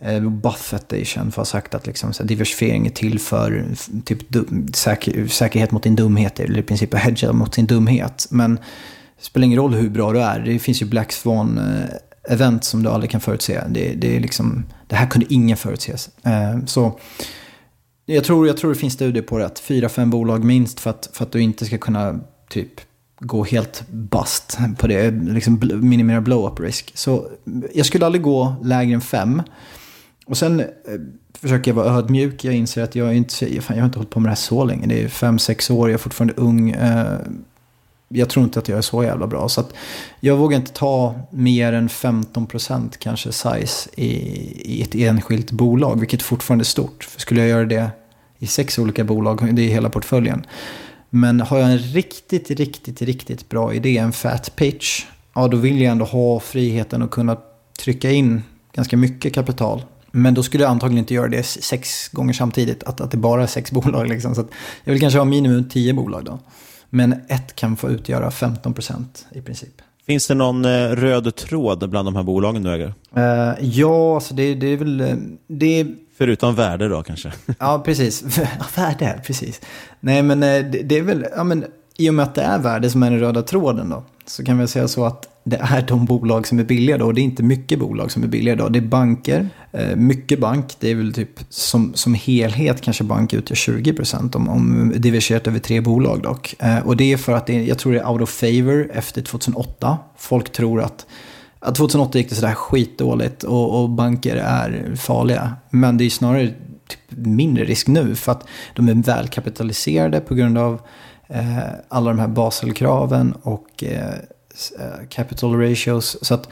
eh, Buffett är känd för att ha sagt att liksom, så här, diversifiering är till för typ, dum, säker, säkerhet mot din dumhet. Eller i princip att hedga mot sin dumhet. Men det spelar ingen roll hur bra du är. Det finns ju Black Swan-event eh, som du aldrig kan förutse. Det, det, är liksom, det här kunde ingen förutse. Eh, så jag tror, jag tror det finns studier på det. Att fyra, fem bolag minst för att, för att du inte ska kunna typ gå helt bust på det. Liksom minimera blow-up risk. Så jag skulle aldrig gå lägre än fem. Och sen eh, försöker jag vara ödmjuk. Jag inser att jag, inte, fan, jag har inte hållit på med det här så länge. Det är fem, sex år. Jag är fortfarande ung. Jag tror inte att jag är så jävla bra. Så att jag vågar inte ta mer än 15% kanske size i, i ett enskilt bolag. Vilket fortfarande är stort. För skulle jag göra det i sex olika bolag. Det är hela portföljen. Men har jag en riktigt, riktigt, riktigt bra idé, en fat pitch, ja då vill jag ändå ha friheten att kunna trycka in ganska mycket kapital. Men då skulle jag antagligen inte göra det sex gånger samtidigt, att, att det bara är sex bolag. Liksom. Så jag vill kanske ha minimum tio bolag då. Men ett kan få utgöra 15% i princip. Finns det någon eh, röd tråd bland de här bolagen du äger? Uh, ja, alltså det, det är väl... Eh, det är... Förutom värde då kanske? ja, precis. värde, precis. Nej, men det, det, är väl... Ja, men, I och med att det är värde som är den röda tråden då, så kan vi säga så att det är de bolag som är billiga då. Och det är inte mycket bolag som är billiga då. Det är banker, eh, mycket bank. Det är väl typ som, som helhet kanske bank utgör 20% om, om diverserat över tre bolag dock. Eh, och det är för att det, jag tror det är out of favor efter 2008. Folk tror att 2008 gick det sådär skitdåligt och, och banker är farliga. Men det är snarare typ mindre risk nu för att de är välkapitaliserade på grund av Eh, alla de här Baselkraven och eh, eh, capital ratios. Så att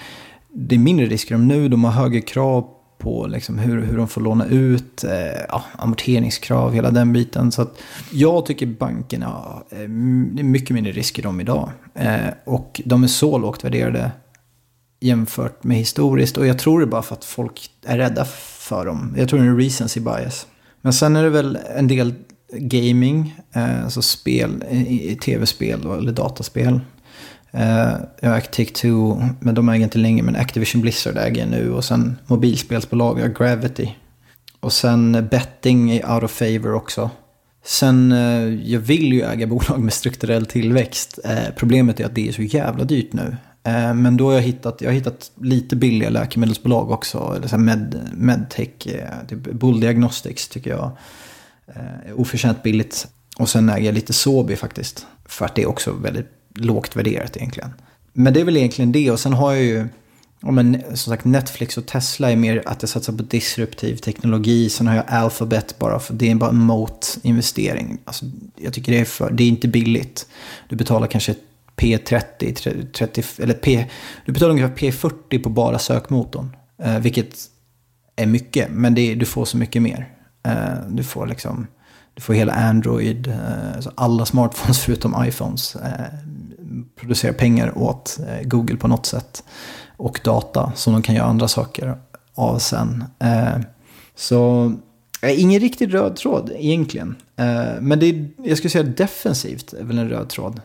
det är mindre risker om nu. De har högre krav på liksom hur, hur de får låna ut, eh, ja, amorteringskrav, hela den biten. Så att jag tycker bankerna, eh, det är mycket mindre risker de idag. Eh, och de är så lågt värderade jämfört med historiskt. Och jag tror det är bara för att folk är rädda för dem. Jag tror det är en recency bias. Men sen är det väl en del gaming, alltså spel, tv-spel eller dataspel. Eh, jag har Take-Two, men de äger inte längre, men Activision Blizzard äger jag nu. Och sen mobilspelsbolag, jag har Gravity. Och sen eh, betting är out of favor också. Sen, jag vill ju äga bolag med strukturell tillväxt. Problemet är att det är så jävla dyrt nu. Men då har jag hittat, jag har hittat lite billiga läkemedelsbolag också. Eller så med, medtech, typ Bull Diagnostics tycker jag Eh, oförtjänt billigt. Och sen äger jag lite Sobi faktiskt. För att det är också väldigt lågt värderat egentligen. Men det är väl egentligen det. Och sen har jag ju, ja, men, som sagt Netflix och Tesla är mer att jag satsar på disruptiv teknologi. Sen har jag Alphabet bara för det är bara en mot-investering. Alltså, jag tycker det är, för, det är inte billigt. Du betalar kanske P30, 30, eller P, du betalar ungefär P40 på bara sökmotorn. Eh, vilket är mycket, men det, du får så mycket mer. Eh, du får liksom, du får hela Android, eh, alltså alla smartphones förutom iPhones. Eh, producerar pengar åt Google på något sätt. Och data som de kan göra andra saker av sen. Så ingen riktigt röd tråd egentligen. Men det är, jag skulle säga defensivt är väl en röd tråd.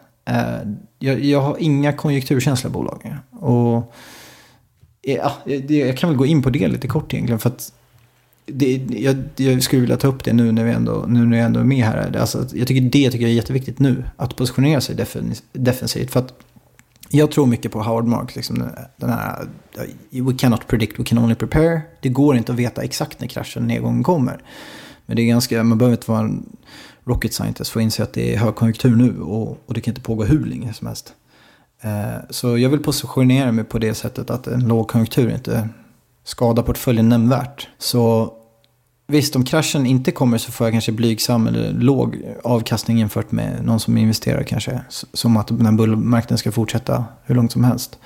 Jag, jag har inga konjunkturkänsliga bolag. Och ja, jag kan väl gå in på det lite kort egentligen. För att det, jag, jag, skulle vilja ta upp det nu när, vi ändå, nu när jag ändå är med här. Alltså, jag tycker det tycker jag är jätteviktigt nu. Att positionera sig defensivt. För att jag tror mycket på Howard Marks. Liksom den här, we cannot predict, we can only prepare. Det går inte att veta exakt när kraschen, nedgången kommer. Men det är ganska, man behöver inte vara en rocket scientist för att inse att det är högkonjunktur nu. Och, och det kan inte pågå hur länge som helst. Eh, så jag vill positionera mig på det sättet att en lågkonjunktur inte skada portföljen nämnvärt. Så visst, om kraschen inte kommer så får jag kanske blygsam eller låg avkastning jämfört med någon som investerar kanske. Som att den här bullmarknaden ska fortsätta hur långt som helst.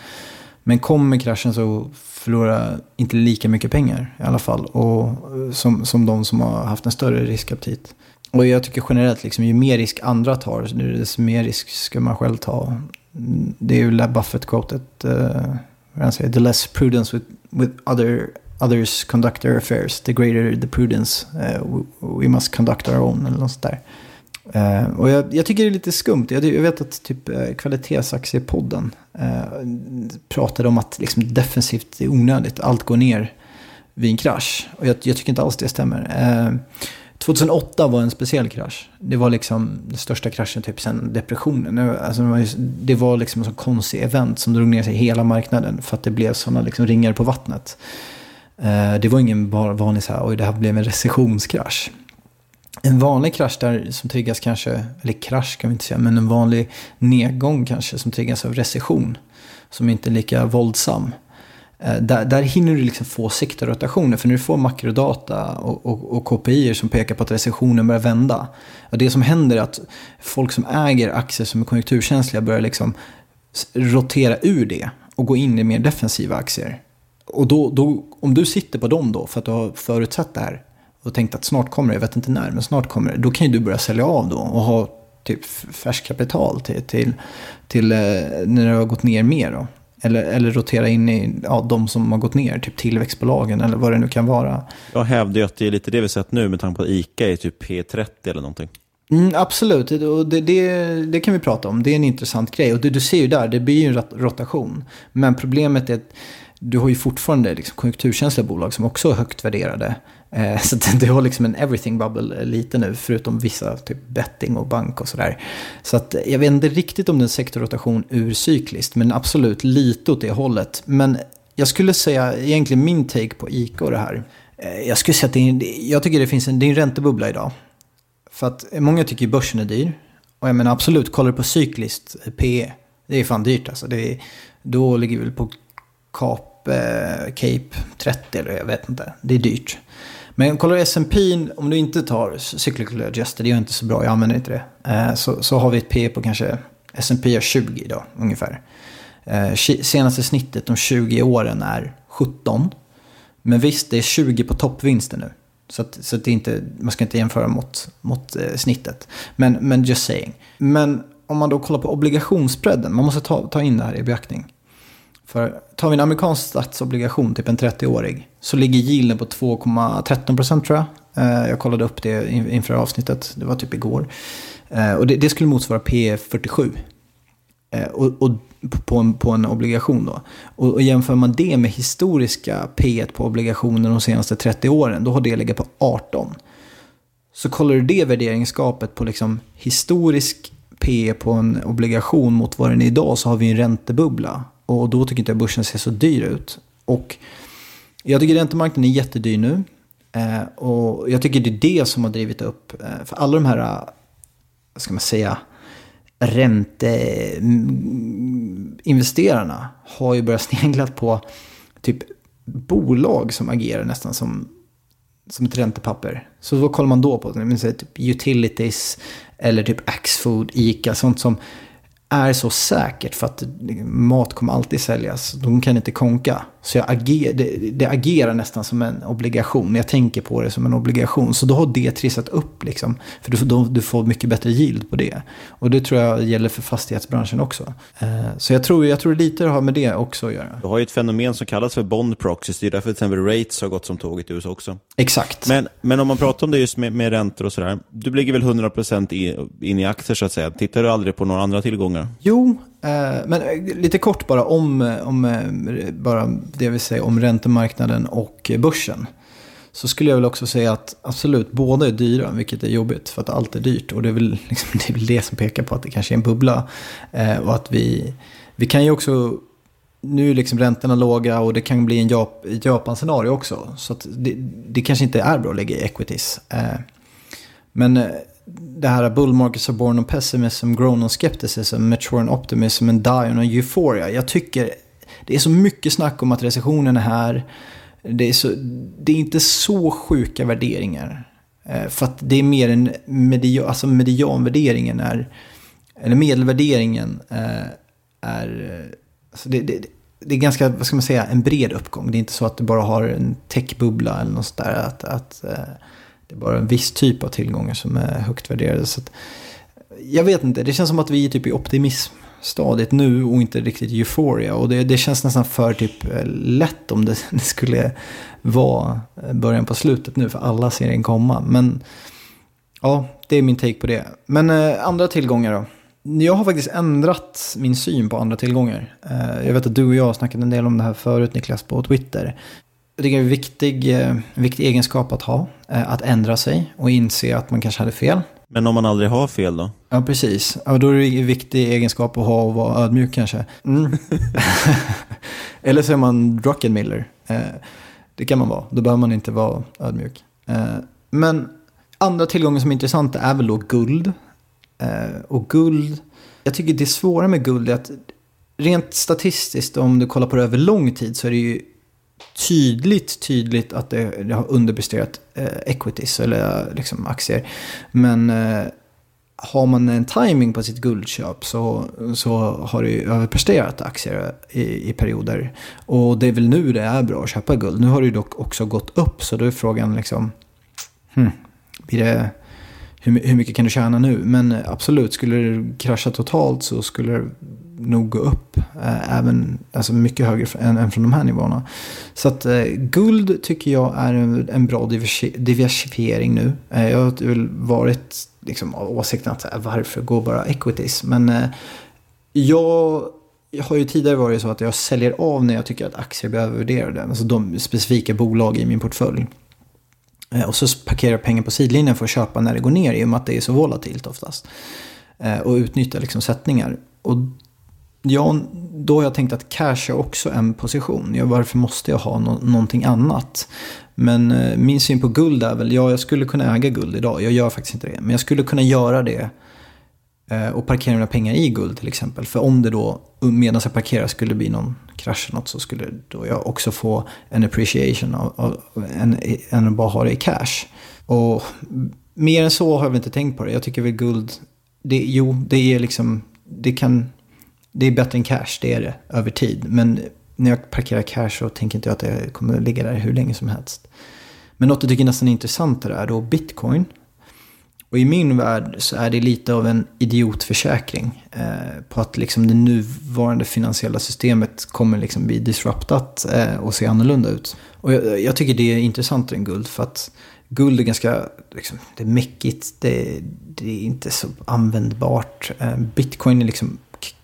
Men kommer kraschen så förlorar jag inte lika mycket pengar i alla fall. Och, eh, som, som de som har haft en större riskaptit. Och jag tycker generellt, liksom, ju mer risk andra tar, desto mer risk ska man själv ta. Mm, det är ju Buffett-quotet. Eh, han säger, the less prudence with, with other, others conduct their affairs, the greater the prudence uh, we, we, must conduct our own, eller något sånt där. Uh, och jag, jag, tycker det är lite skumt. Jag, jag vet att typ uh, kvalitetsaktiepodden uh, pratade om att liksom, defensivt är onödigt. Allt går ner vid en krasch. Och jag, jag tycker inte alls det stämmer. 2008 var en speciell krasch. Det var liksom den största kraschen typ sen depressionen. Alltså det var liksom en sån konstig event som drog ner sig hela marknaden för att det blev sådana liksom ringar på vattnet. Eh, det var ingen vanlig så här, oj det här blev en recessionskrasch. En vanlig krasch där som triggas kanske, eller krasch kan vi inte säga, men en vanlig nedgång kanske som triggas av recession. Som inte är lika våldsam. Eh, där, där hinner du liksom få sektorrotationer. För när du får makrodata och, och, och KPI som pekar på att recessionen börjar vända. Och det som händer är att folk som äger aktier som är konjunkturkänsliga börjar liksom rotera ur det och gå in i mer defensiva aktier. Och då, då, om du sitter på dem då för att du har förutsatt det här och tänkt att snart kommer det, jag vet inte när, men snart kommer det. Då kan ju du börja sälja av då och ha typ färskt kapital till, till, till eh, när det har gått ner mer då. Eller, eller rotera in i ja, de som har gått ner, typ tillväxtbolagen eller vad det nu kan vara. Jag hävdar ju att det är lite det vi sett nu med tanke på att ICA är typ P30 eller någonting. Mm, absolut, och det, det, det, kan vi prata om. Det är en intressant grej. Och det, du ser ju där, det blir ju en rotation. Men problemet är att du har ju fortfarande liksom konjunkturkänsliga bolag som också är högt värderade. Eh, så du har liksom en everything bubble eh, lite nu, förutom vissa, typ betting och bank och sådär. Så att eh, jag vet inte riktigt om det är en sektorrotation ur cykliskt, men absolut lite åt det hållet. Men jag skulle säga, egentligen min take på ICA och det här. Eh, jag skulle säga att det är, jag tycker det finns en, det är en räntebubbla idag. För att eh, många tycker börsen är dyr. Och jag menar absolut, kollar du på cykliskt PE, det är fan dyrt alltså. Det är, då ligger vi väl på Cap, eh, Cape 30 eller jag vet inte. Det är dyrt. Men kollar du S&P om du inte tar cyclical adjusted, det gör inte så bra, jag använder inte det. Eh, så, så har vi ett P på kanske, S&P har 20 idag ungefär. Eh, senaste snittet de 20 åren är 17. Men visst, det är 20 på toppvinsten nu. Så, att, så att det inte, man ska inte jämföra mot, mot eh, snittet. Men, men just saying. Men om man då kollar på obligationsbredden, man måste ta, ta in det här i beaktning. För tar vi en amerikansk statsobligation, typ en 30-årig, så ligger yielden på 2,13 procent tror jag. Eh, jag kollade upp det inför avsnittet, det var typ igår. Eh, och det, det skulle motsvara P 47. Eh, och, och på, en, på en obligation då. Och, och jämför man det med historiska P1 på obligationer de senaste 30 åren, då har det legat på 18. Så kollar du det värderingsgapet på liksom historisk P på en obligation mot vad den är idag så har vi en räntebubbla. Och då tycker inte jag börsen ser så dyr ut. Och jag tycker räntemarknaden är jättedyr nu. Eh, och jag tycker det är det som har drivit upp, eh, för alla de här, eh, vad ska man säga, ränteinvesterarna mm, har ju börjat snegla på typ bolag som agerar nästan som, som ett räntepapper. Så vad kollar man då på? Typ utilities eller typ Axfood, Ica, sånt som är så säkert för att mat kommer alltid säljas. De kan inte konka. Så jag ager, det, det, agerar nästan som en obligation. Jag tänker på det som en obligation. Så då har det trissat upp liksom. För du, då, du får mycket bättre yield på det. Och det tror jag gäller för fastighetsbranschen också. Eh, så jag tror, jag tror lite det har med det också att göra. Du har ju ett fenomen som kallas för bond proxies. Det är därför till exempel rates har gått som tåget i USA också. Exakt. Men, men om man pratar om det just med, med räntor och sådär. Du ligger väl 100% i, in i aktier så att säga. Tittar du aldrig på några andra tillgångar? Jo, Eh, men eh, lite kort bara om, eh, om bara det vi säger om räntemarknaden och börsen. Så skulle jag väl också säga att absolut, båda är dyra, vilket är jobbigt för att allt är dyrt. Och det är väl, liksom, det, är väl det som pekar på att det kanske är en bubbla. och att vi, vi kan ju också, nu är liksom räntorna låga och det kan bli en Jap Japan-scenario också. Så det, det, kanske inte är bra att lägga i equities. men det här bull markets are born on pessimism, grown on skepticism, mature on optimism and die on euphoria. Jag tycker det är så mycket snack om att recessionen är här. Det är, så, det är inte så sjuka värderingar. Eh, för att det är mer en media, alltså medianvärderingen är, eller medelvärderingen eh, är, är alltså det, det, det är ganska, vad ska man säga, en bred uppgång. Det är inte så att du bara har en techbubbla eller något sådär. Att, att, eh, det är bara en viss typ av tillgångar som är högt värderade. Så att, jag vet inte, det känns som att vi är typ i optimismstadiet nu och inte riktigt euphoria. Och det, det känns nästan för typ eh, lätt om det, det skulle vara eh, början på slutet nu för alla ser den komma. Men ja, det är min take på det. Men eh, andra tillgångar då? Jag har faktiskt ändrat min syn på andra tillgångar. Eh, jag vet att du och jag har snackat en del om det här förut Niklas på Twitter. Det är en viktig, eh, en viktig egenskap att ha. Eh, att ändra sig och inse att man kanske hade fel. Men om man aldrig har fel då? Ja, precis. Ja, då är det en viktig egenskap att ha och vara ödmjuk kanske. Mm. Eller så är man Druckenmiller. Eh, det kan man vara. Då behöver man inte vara ödmjuk. Men andra tillgångar som är intressanta är väl då guld. Och guld, jag tycker det svåra med guld är att rent statistiskt om du kollar på det över lång tid så är det ju tydligt, tydligt att det, det har underpresterat eh, equities eller liksom aktier. Men eh, har man en timing på sitt guldköp så, så har det ju överpresterat aktier i, i perioder. Och det är väl nu det är bra att köpa guld. Nu har det ju dock också gått upp så då är frågan liksom hmm, blir det, hur, hur mycket kan du tjäna nu? Men absolut, skulle det krascha totalt så skulle det nog gå upp. Eh, även, alltså mycket högre än, än från de här nivåerna. Så att eh, guld tycker jag är en, en bra diversifiering nu. Eh, jag har väl varit liksom, av åsikten att varför går bara equities? Men eh, jag jag har ju tidigare varit så att jag säljer av när jag tycker att aktier blir övervärderade. Alltså de specifika bolag i min portfölj. Eh, och så parkerar jag pengar på sidlinjen för att köpa när det går ner i och med att det är så volatilt oftast. Eh, och utnyttja liksom sättningar. Och ja, då har jag tänkt att cash är också en position. Ja, varför måste jag ha no någonting annat? Men eh, min syn på guld är väl, ja jag skulle kunna äga guld idag. Jag gör faktiskt inte det. Men jag skulle kunna göra det Eh, Eh, och parkera mina pengar i guld till exempel. För om det då medan jag parkerar skulle bli någon krasch eller något så skulle då jag också få en appreciation av, av, än, än att bara ha det i cash. Och mer än så har jag väl inte tänkt på det. Jag tycker väl guld, det, jo det är liksom, det kan, det är bättre än cash, det är det över tid. Men när jag parkerar cash så tänker inte jag att det kommer att ligga där hur länge som helst. Men något jag tycker nästan är intressantare är då bitcoin. Och i min värld så är det lite av en idiotförsäkring. Eh, på att liksom det nuvarande finansiella systemet kommer liksom bli disruptat eh, och se annorlunda ut. Och jag, jag, tycker det är intressantare än guld. För att guld är ganska liksom, det är mäckigt. Det, det är inte så användbart. Eh, Bitcoin är liksom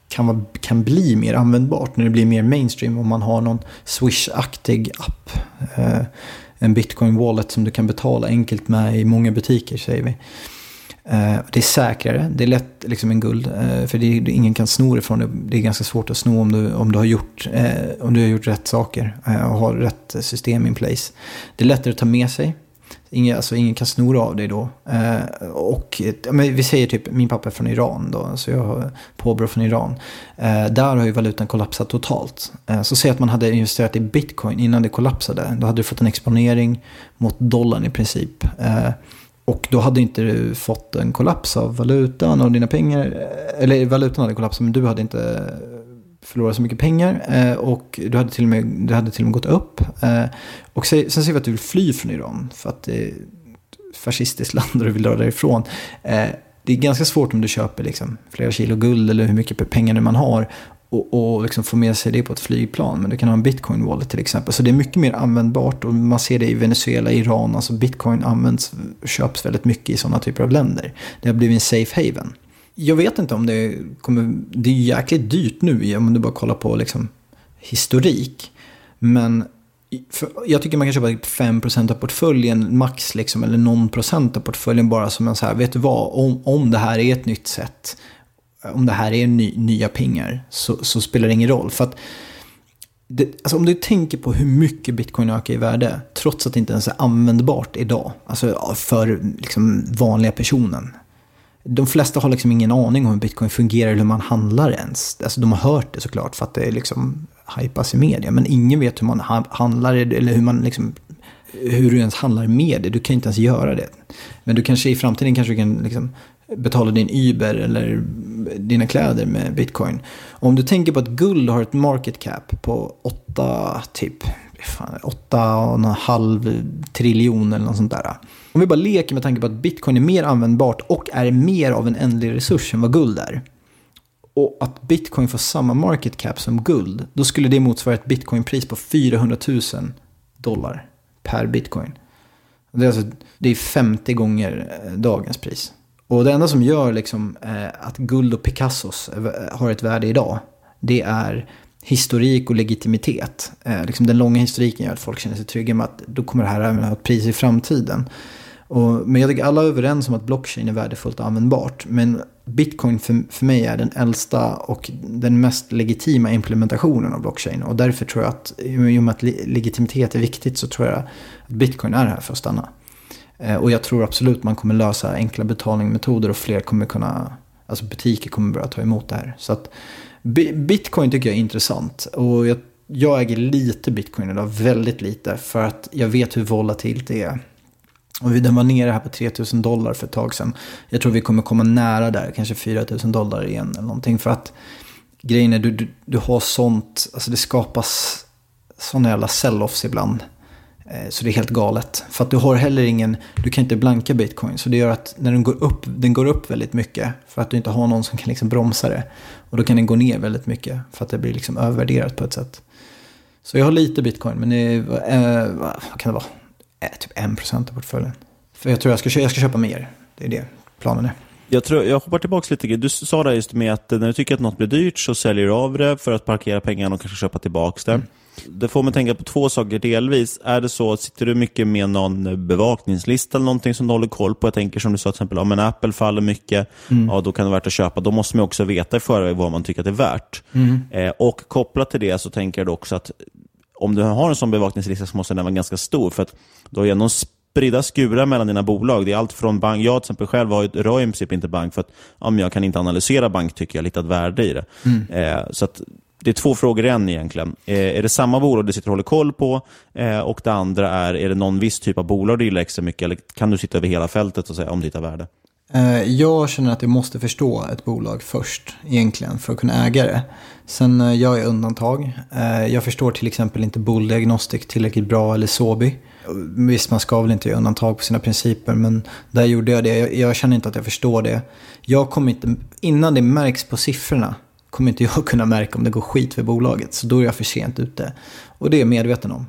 kan, vara, kan bli mer användbart när det blir mer mainstream. Om man har någon Swish-aktig app. Eh, en bitcoin wallet som du kan betala enkelt med i många butiker säger vi. Eh, det är säkrare, det är lätt liksom en guld. Eh, för det är, ingen kan sno ifrån det. Det är ganska svårt att sno om du, om du, har, gjort, eh, om du har gjort rätt saker och har rätt system in place. Det är lättare att ta med sig. Ingen, alltså, ingen kan snora av dig då. Eh, och men vi säger typ, min pappa är från Iran då, så jag har påbrå från Iran. Eh, där har ju valutan kollapsat totalt. Eh, så säg att man hade investerat i bitcoin innan det kollapsade. Då hade du fått en exponering mot dollarn i princip. Eh, och då hade inte du fått en kollaps av valutan och dina pengar. Eh, eller valutan hade kollapsat men du hade inte förlorat så mycket pengar. Eh, och du hade, till och med, du hade till och med gått upp. Eh, och sen, sen ser vi att du vill fly från Iran. För att det är ett fascistiskt land och du vill dra därifrån. Eh, det är ganska svårt om du köper liksom, flera kilo guld eller hur mycket pengar man har och, och liksom få med sig det på ett flygplan. Men du kan ha en bitcoin wallet till exempel. Så det är mycket mer användbart och man ser det i Venezuela, Iran. Alltså bitcoin används, köps väldigt mycket i sådana typer av länder. Det har blivit en safe haven. Jag vet inte om det kommer... Det är jäkligt dyrt nu om du bara kollar på liksom historik. Men jag tycker man kan köpa typ 5% av portföljen max, liksom, eller någon procent av portföljen bara som en så här, vet du vad, om, om det här är ett nytt sätt om det här är ny, nya pengar så, så, spelar det ingen roll. För att det, alltså om du tänker på hur mycket bitcoin ökar i värde, trots att det inte ens är användbart idag, alltså för liksom vanliga personen. De flesta har liksom ingen aning om hur bitcoin fungerar eller hur man handlar ens. Alltså de har hört det såklart för att det liksom hypas i media. Men ingen vet hur man handlar eller hur man liksom hur du ens handlar med det. Du kan inte ens göra det. Men du kanske i framtiden kanske kan liksom betala din Uber eller dina kläder med bitcoin. Om du tänker på att guld har ett market cap på 8, typ, 8,5 triljoner eller något sånt där. Om vi bara leker med tanke på att bitcoin är mer användbart och är mer av en ändlig resurs än vad guld är. Och att bitcoin får samma market cap som guld, då skulle det motsvara ett bitcoinpris på 400 000 dollar per bitcoin. Det är, alltså, det är 50 gånger eh, dagens pris. Och det enda som gör liksom, eh, att guld och Picassos eh, har ett värde idag, det är historik och legitimitet. Eh, liksom den långa historiken gör att folk känner sig trygga med att då kommer det här även ha ett pris i framtiden. Och, men jag tycker alla är överens om att blockchain är värdefullt och användbart. Men bitcoin för, för mig är den äldsta och den mest legitima implementationen av blockchain. Och därför tror jag att, i och med att legitimitet är viktigt, så tror jag att bitcoin är här för att stanna. Eh, och jag tror absolut man kommer lösa enkla betalningsmetoder och fler kommer kunna, alltså butiker kommer börja ta emot det här. Så att bitcoin tycker jag är intressant. Och jag, jag äger lite bitcoin idag, väldigt lite. För att jag vet hur volatilt det är. Och den var nere här på 3000 dollar för ett tag sedan. Jag tror vi kommer komma nära där, kanske 4000 dollar igen eller någonting. För att grejen är, du, du, du har sånt, alltså det skapas sådana jävla sell-offs ibland. Eh, så det är helt galet. För att du har heller ingen, du kan inte blanka bitcoin. Så det gör att när den går upp, den går upp väldigt mycket. För att du inte har någon som kan liksom bromsa det. Och då kan den gå ner väldigt mycket. För att det blir liksom övervärderat på ett sätt. Så jag har lite bitcoin, men det är, eh, vad kan det vara? Eh, typ 1% av portföljen. För jag tror jag ska, jag ska köpa mer. Det är det planen är. Jag, tror, jag hoppar tillbaka lite. Du sa det just med att när du tycker att något blir dyrt så säljer du av det för att parkera pengarna och kanske köpa tillbaka det. Mm. Det får mig tänka på två saker delvis. Är det så, sitter du mycket med någon bevakningslista eller någonting som du håller koll på? Jag tänker som du sa till exempel, om en Apple faller mycket, Mm. ja, då kan det vara värt att köpa. Då måste man också veta i förväg vad man tycker att det är värt. Mm. Eh, och kopplat till det så tänker jag också att om du har en sån bevakningslista så måste den vara ganska stor. För att du har ändå spridda skurar mellan dina bolag. Det är allt från bank, jag till exempel själv har rör i princip inte bank för att ja, jag kan inte analysera bank tycker jag, lite ett värde i det. Mm. Eh, så att det är två frågor igen egentligen. Eh, är det samma bolag du sitter och håller koll på? Eh, och det andra är, är det någon viss typ av bolag du gillar extra mycket? Eller kan du sitta över hela fältet och säga om det hittar värde? Eh, jag känner att jag måste förstå ett bolag först egentligen för att kunna äga det. Sen gör jag undantag. Eh, jag förstår till exempel inte Bull Diagnostic tillräckligt bra eller Sobi. Visst, man ska väl inte göra undantag på sina principer, men där gjorde jag det. Jag, jag känner inte att jag förstår det. Jag kommer inte, innan det märks på siffrorna, kommer inte jag kunna märka om det går skit för bolaget. Så då är jag för sent ute. Och det är jag medveten om.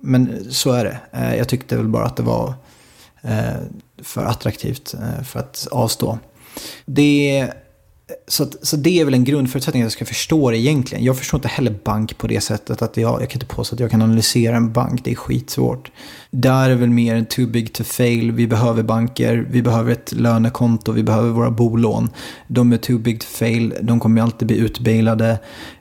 Men så är det. Jag tyckte väl bara att det var för attraktivt eh, för att avstå. Det, så, att, så det är väl en grundförutsättning att jag ska förstå det egentligen. Jag förstår inte heller bank på det sättet att jag, jag kan inte påstå att jag kan analysera en bank. Det är skitsvårt. Där är väl mer en too big to fail. Vi behöver banker, vi behöver ett lönekonto, vi behöver våra bolån. De är too big to fail, de kommer alltid bli utbailade.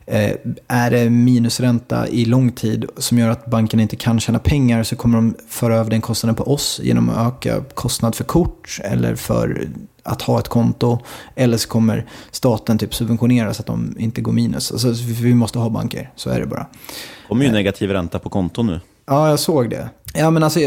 Eh, är det minusränta i lång tid som gör att banken inte kan tjäna pengar så kommer de föra över den kostnaden på oss genom att öka kostnad för kort eller för att ha ett konto. Eller så kommer staten typ subventionera så att de inte går minus. Alltså, vi måste ha banker, så är det bara. Det kommer ju negativ ränta på konton nu. Ja, jag såg det. Ja, men alltså,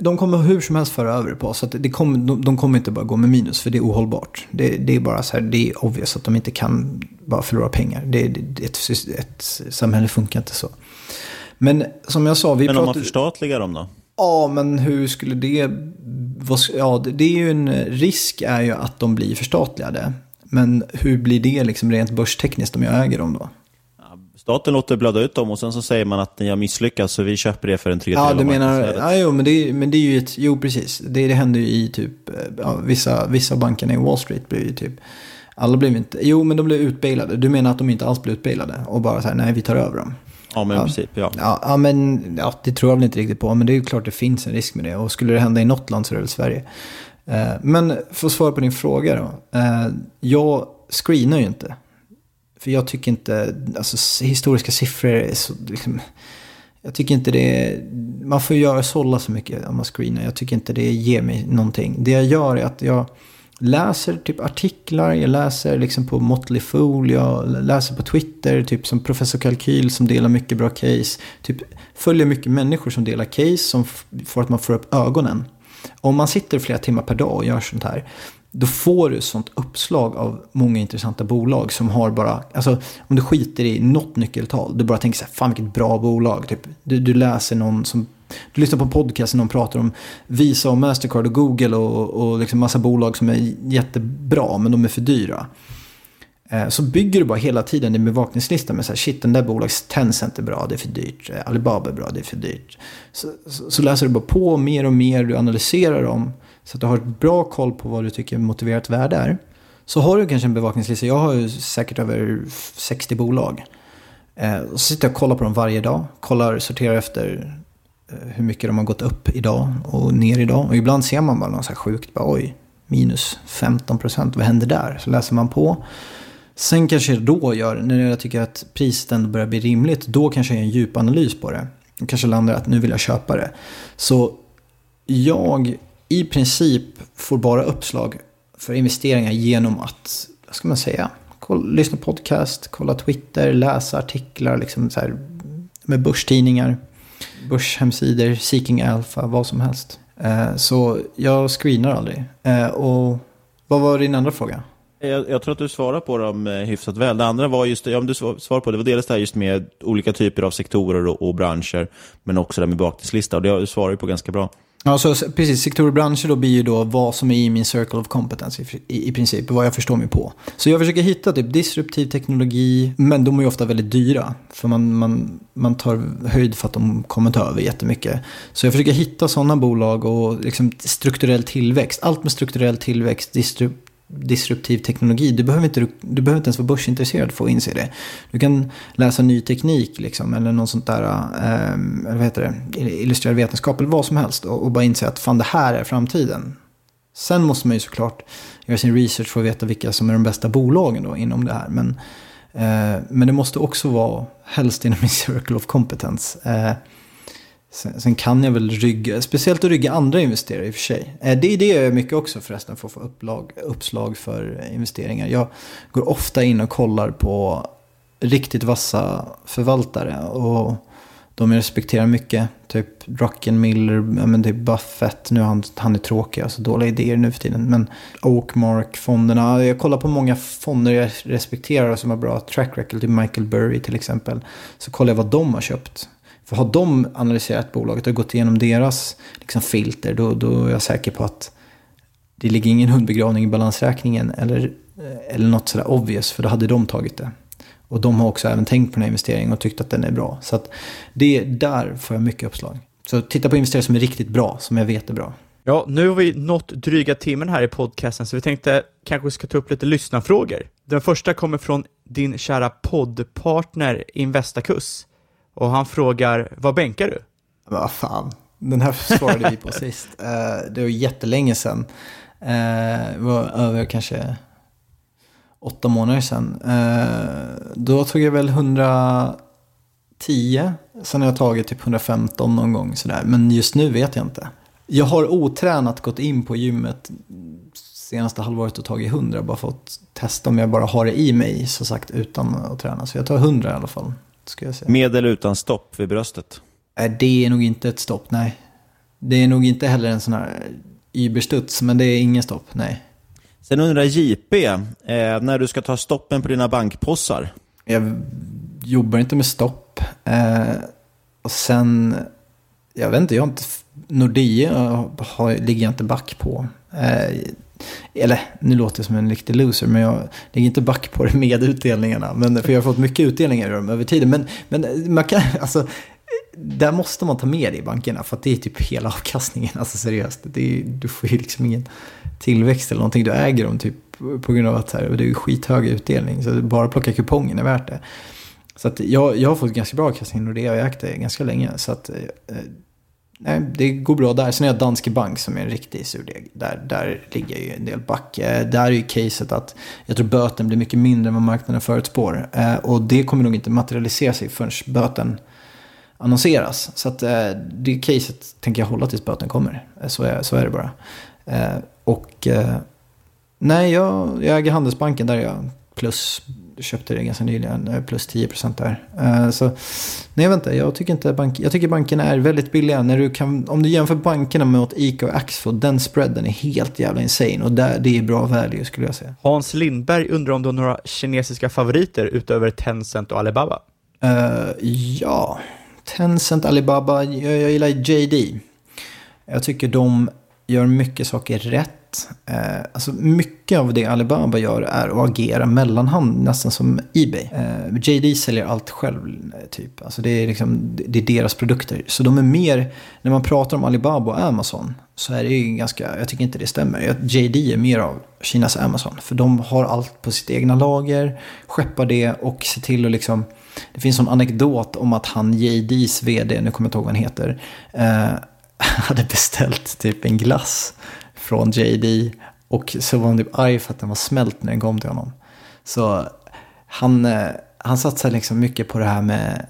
de kommer hur som helst föra över det på oss. Så det kommer, de, de kommer inte bara gå med minus, för det är ohållbart. Det, det är bara så här, det är obvious att de inte kan bara förlora pengar. Det, det, ett, ett samhälle funkar inte så. Men som jag sa, vi Men om man pratar... förstatligar dem då? Ja, men hur skulle det... Ja, det- det är ju en risk är ju att de blir förstatligade. Men hur blir det liksom rent börstekniskt om jag äger dem då? Staten låter blöda ut dem och sen så säger man att ni har misslyckats så vi köper det för en tredjedel Ja, du menar... Ja, jo, men det, är- men det är ju ett... Jo, precis. Det, det händer ju i typ... eh, Ja, vissa, vissa bankerna i Wall Street blir ju typ... Alla blev inte... Jo, men de blev utbailade. Du menar att de inte alls blev utbailade? Och bara så här, nej, vi tar över dem. Ja, men i princip, ja. Ja, ja, men ja, det tror jag väl inte riktigt på. Men det är ju klart det finns en risk med det. Och skulle det hända i något land så är det väl Sverige. Eh, men för att svara på din fråga då. Eh, jag screenar ju inte. För jag tycker inte, alltså historiska siffror är så, liksom, jag tycker inte det, man får göra sålla så mycket om man screenar. Jag tycker inte det ger mig någonting. Det jag gör är att jag läser typ artiklar, jag läser liksom på Motley Fool, jag läser på Twitter, typ som Professor Kalkyl som delar mycket bra case. Typ följer mycket människor som delar case som får att man får upp ögonen. Om man sitter flera timmar per dag och gör sånt här, då får du sånt uppslag av många intressanta bolag som har bara, alltså om du skiter i något nyckeltal, du bara tänker så här, fan vilket bra bolag. Typ. Du, du läser någon som, du lyssnar på en podcast där någon pratar om Visa och Mastercard och Google och, och liksom massa bolag som är jättebra, men de är för dyra. Eh, så bygger du bara hela tiden din bevakningslista med så här, shit den där bolags Tencent är bra, det är för dyrt. Eh, Alibaba är bra, det är för dyrt. Så, så, så läser du bara på mer och mer, du analyserar dem. Så att du har ett bra koll på vad du tycker motiverat värde är. Så har du kanske en bevakningslista, jag har ju säkert över 60 bolag. Eh, och så sitter jag och kollar på dem varje dag. Kollar, sorterar efter eh, hur mycket de har gått upp idag och ner idag. Och ibland ser man bara något så här sjukt, bara, oj, minus 15 procent, vad händer där? Så läser man på. Sen kanske jag då gör, när jag tycker att priset ändå börjar bli rimligt, då kanske jag gör en djupanalys på det. Och kanske landar att nu vill jag köpa det. Så jag i princip får bara uppslag för investeringar genom att, vad ska man säga, kolla, lyssna på podcast, kolla Twitter, läsa artiklar, liksom så här, med börstidningar, börshemsidor, Seeking Alpha, vad som helst. Eh, så jag screenar aldrig. Eh, och vad var din andra fråga? Jag, jag, tror att du svarar på dem eh, hyfsat väl. Det andra var just, ja, du svarar på det, var dels det här just med olika typer av sektorer och, och branscher, men också det här med bakningslista. Och det svarar du på ganska bra. Ja, så precis. Sektorer och branscher då blir ju då vad som är i min circle of competence i, i, i princip, vad jag förstår mig på. Så jag försöker hitta typ disruptiv teknologi, men de är ju ofta väldigt dyra. För man, man, man tar höjd för att de kommer ta över jättemycket. Så jag försöker hitta sådana bolag och liksom strukturell tillväxt. Allt med strukturell tillväxt, disrup, disruptiv teknologi. Du behöver, inte, du behöver inte ens vara börsintresserad för att inse det. Du kan läsa ny teknik liksom, eller någon sånt där, eh, vad heter det, illustrerad vetenskap eller vad som helst. Och, och, bara inse att fan det här är framtiden. Sen måste man ju såklart göra sin research för att veta vilka som är de bästa bolagen då, inom det här. Men, eh, men det måste också vara helst inom min circle of competence. Eh, Sen, sen, kan jag väl rygga, speciellt att rygga andra investerare i och för sig. Eh, det, det gör jag mycket också förresten för att få upplag, uppslag för investeringar. Jag går ofta in och kollar på riktigt vassa förvaltare. Och de jag respekterar mycket. Typ Druckenmiller, men typ Buffett. Nu han, han är tråkig, alltså dåliga idéer nu för tiden. Men Oakmark-fonderna. Jag kollar på många fonder jag respekterar som har bra track record. Typ Michael Burry till exempel. Så kollar jag vad de har köpt. För har de analyserat bolaget och gått igenom deras liksom, filter, då, då är jag säker på att det ligger ingen hundbegravning i balansräkningen eller, eh, eller något sådär obvious, för då hade de tagit det. Och de har också även tänkt på den här investeringen och tyckt att den är bra. Så att det, där får jag mycket uppslag. Så titta på investerare som är riktigt bra, som jag vet är bra. Ja, nu har vi nått dryga timmen här i podcasten, så vi tänkte kanske ska ta upp lite lyssnarfrågor. Den första kommer från din kära poddpartner Investakus. Och han frågar, vad bänkar du? Vad fan, den här svarade vi på sist. Uh, det var jättelänge sedan. Uh, det var över kanske åtta månader sedan. Uh, då tog jag väl 110. Sen har jag tagit typ 115 någon gång sådär. Men just nu vet jag inte. Jag har otränat gått in på gymmet senaste halvåret och tagit 100. Bara för att testa om jag bara har det i mig så sagt utan att träna. Så jag tar 100 i alla fall. Ska jag säga. Med eller utan stopp vid bröstet? Nej, det är nog inte ett stopp, nej. Det är nog inte heller en sån här überstuds, men det är ingen stopp, nej. Sen undrar JP, eh, när du ska ta stoppen på dina bankpossar? Jag jobbar inte med stopp. Eh, och sen, jag vet inte, jag har inte, Nordea har, ligger jag inte back på. Eh, eller nu låter jag som en riktig loser, men jag ligger inte back på det med utdelningarna. Men, för jag har fått mycket utdelningar i dem över tiden. Men, men man kan, alltså, där måste man ta med det i bankerna, för att det är typ hela avkastningen. Alltså seriöst, det är, du får ju liksom ingen tillväxt eller någonting. Du äger dem typ på grund av att här, det är skithög utdelning. Så bara plocka kupongen är värt det. Så att jag, jag har fått ganska bra avkastning och det har jag ägt det ganska länge. Så att eh, nej, det går bra där. Sen är jag Danske Bank som är en riktig surdeg. Där, där ligger ju en del back. Eh, där är ju caset att jag tror böten blir mycket mindre än vad marknaden förutspår. Eh, och det kommer nog inte materialisera sig förrän böten annonseras. Så att eh, det caset tänker jag hålla tills böten kommer. Så är, så är det bara. Och nej, jag, jag äger Handelsbanken där jag plus köpte det ganska nyligen, eh, plus 10% där. Uh, så nej, vänta, jag tycker inte bank, jag tycker bankerna är väldigt billiga. När du kan, om du jämför bankerna mot ICA och Axfood, den spreaden är helt jävla insane. Och där, det är bra value skulle jag säga. Hans Lindberg undrar om du har några kinesiska favoriter utöver Tencent och Alibaba? Uh, ja, Tencent, Alibaba, jag, jag gillar JD. Jag tycker de gör mycket saker rätt Eh, alltså mycket av det Alibaba gör är att agera mellanhand, nästan som Ebay. Eh, JD säljer allt själv, typ. Alltså det, är liksom, det är deras produkter. Så de är mer, när man pratar om Alibaba och Amazon, så är det ju ganska, jag tycker inte det stämmer. JD är mer av Kinas Amazon. För de har allt på sitt egna lager, skeppar det och ser till att liksom det finns en anekdot om att han, JDs vd, nu kommer jag inte ihåg vad han heter, eh, hade beställt typ en glass från JD. Och så var han typ arg för att den var smält när den kom till honom. Så han, eh, han satsar liksom mycket på det här med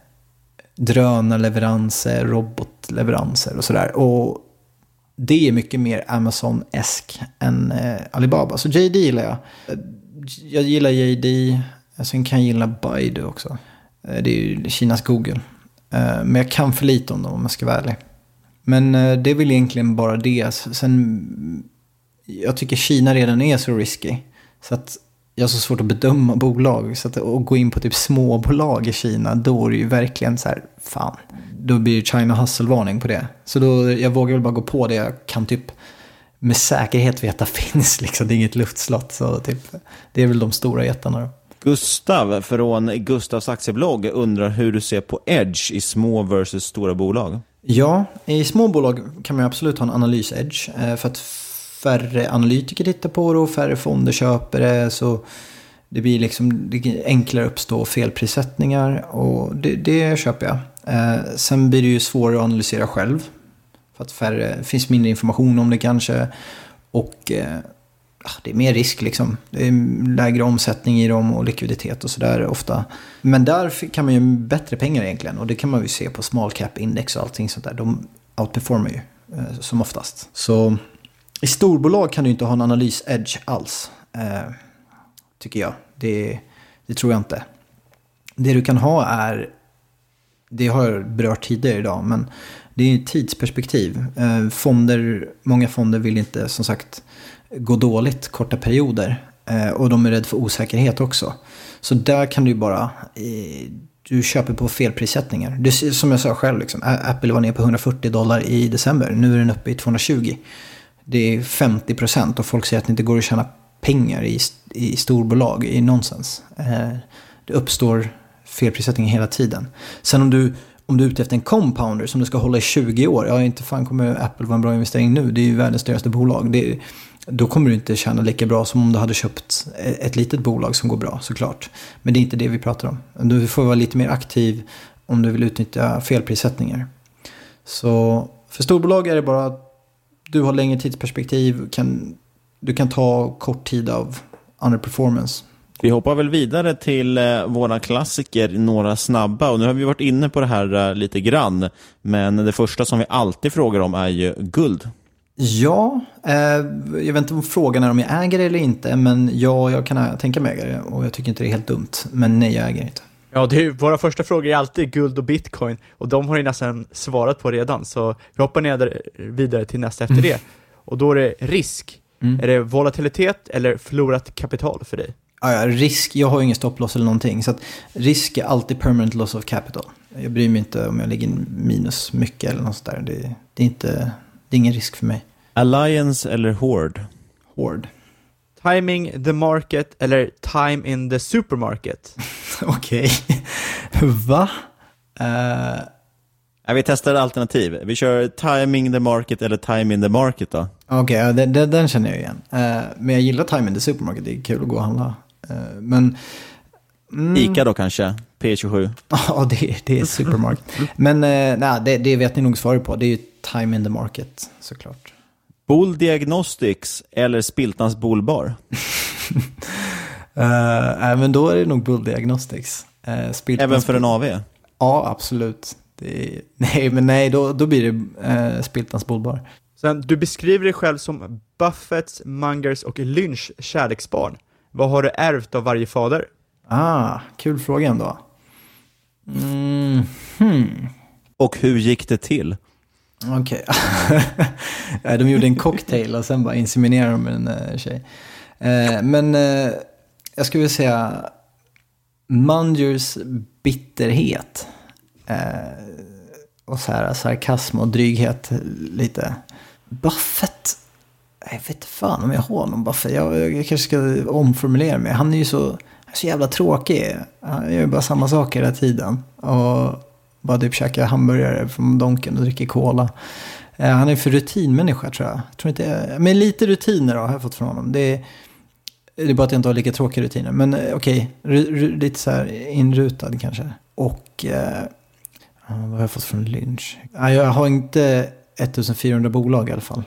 drönarleveranser, robotleveranser och sådär. Och det är mycket mer Amazon-esk än eh, Alibaba. Så JD gillar jag. Eh, jag gillar JD. Eh, sen kan jag gilla Baidu också. Det är ju Kinas Google. Men jag kan för lite om dem om jag ska vara ärlig. Men eh, det är väl egentligen bara det. Sen jag tycker Kina redan är så risky. Så att jag har så svårt att bedöma bolag. Så att, att gå in på typ småbolag i Kina, då är det ju verkligen så här, fan. Då blir det China Hustle-varning på det. Så då, jag vågar väl bara gå på det jag kan typ med säkerhet veta finns. Liksom. Det är inget luftslott. Så typ, det är väl de stora jättarna då. Gustav från Gustavs aktieblogg undrar hur du ser på Edge i små versus stora bolag. Ja, i små bolag kan man absolut ha en analys-edge. Eh, för att färre analytiker tittar på det och färre fonder köper det. Så det blir liksom det enklare att uppstå felprissättningar och det, det köper jag. Eh, sen blir det ju svårare att analysera själv. För att färre, det finns mindre information om det kanske. Och eh, det är mer risk liksom. Det är lägre omsättning i dem och likviditet och sådär ofta. Men där kan man ju bättre pengar egentligen. Och det kan man ju se på small cap index och allting sånt där. De outperformar ju eh, som oftast. Så i storbolag kan du inte ha en analys-edge alls. Eh, tycker jag. Det, det tror jag inte. Det du kan ha är, det har jag berört tidigare idag, men det är ett tidsperspektiv. Eh, fonder, många fonder vill inte som sagt gå dåligt korta perioder. Eh, och de är rädda för osäkerhet också. Så där kan du ju bara, eh, du köper på felprissättningar. Det, är som jag sa själv, liksom, Apple var ner på 140 dollar i december. Nu är den uppe i 220. Det är 50 procent och folk säger att det inte går att tjäna pengar i, i storbolag. i nonsens. Eh, det uppstår felprissättning hela tiden. Sen om du, om du är ute efter en compounder som du ska hålla i 20 år. Ja, inte fan kommer Apple vara en bra investering nu. Det är ju världens dyraste bolag. Det, då kommer du inte tjäna lika bra som om du hade köpt ett litet bolag som går bra såklart. Men det är inte det vi pratar om. Du får vara lite mer aktiv om du vill utnyttja felprissättningar. Så för storbolag är det bara att du har längre tidsperspektiv. Kan, du kan ta kort tid av underperformance. Vi hoppar väl vidare till eh, våra klassiker, några snabba. Och nu har vi varit inne på det här eh, lite grann. Men det första som vi alltid frågar om är ju guld. Ja, eh, jag vet inte om frågan är om jag äger det eller inte. Men ja, jag kan tänka mig äga det. Och jag tycker inte det är helt dumt. Men nej, jag äger inte. Ja, det är, våra första frågor är alltid guld och bitcoin och de har ju nästan svarat på redan, så vi hoppar ner vidare till nästa efter det. Och då är det risk. Mm. Är det volatilitet eller förlorat kapital för dig? Ja, ja, risk, jag har ju ingen stopploss eller någonting. Så risk är alltid permanent loss of capital. Jag bryr mig inte om jag ligger minus mycket eller något sånt där. Det, det, är inte, det är ingen risk för mig. Alliance eller Horde? Hård. Timing the market eller time in the supermarket? Okej. Va? Eh, Ja, vi testar alternativ. Vi kör timing the market eller time in the market då. Okej, ja, den, den, den känner jag igen. Eh, men jag gillar time in the supermarket. Det är kul att gå och handla. Eh, men... Mm, Ica då kanske? P27. Ja, det, det är supermarket. men nej, det, det vet ni nog svaret på. Det är ju time in the market, såklart. Bull Diagnostics eller Spiltans Bullbar? Uh, nej, men då är det nog Bull Diagnostics. Uh, Spiltans- Även för en AV? Ja, absolut. Det är, nej, men nej, då, då blir det uh, Spiltans Bullbar. Sen, du beskriver dig själv som Buffetts, Mungers och Lynch kärleksbarn. Vad har du ärvt av varje fader? Ah, kul fråga ändå. Mm, hmm. Och hur gick det till? Okej. Okay. de gjorde en cocktail och sen bara inseminerade de en eh, tjej. Eh, men eh, jag skulle vilja säga Mungers bitterhet. Och så här sarkasm och dryghet lite. Buffett. Jag vet inte fan om jag har någon Buffett. Jag, jag kanske ska omformulera mig. Han är ju så, så jävla tråkig. Han gör ju bara samma saker hela tiden. Och bara typ käkar hamburgare från Donken och dricker cola. Eh, Han är för rutinmänniska tror jag. jag tror inte, men lite rutiner då, har jag fått från honom. Det är, det är bara att jag inte har lika tråkiga rutiner. Men eh, okej, okay, lite så här inrutad kanske. Och eh, vad har jag fått från Lynch? Jag har inte 1400 bolag i alla fall.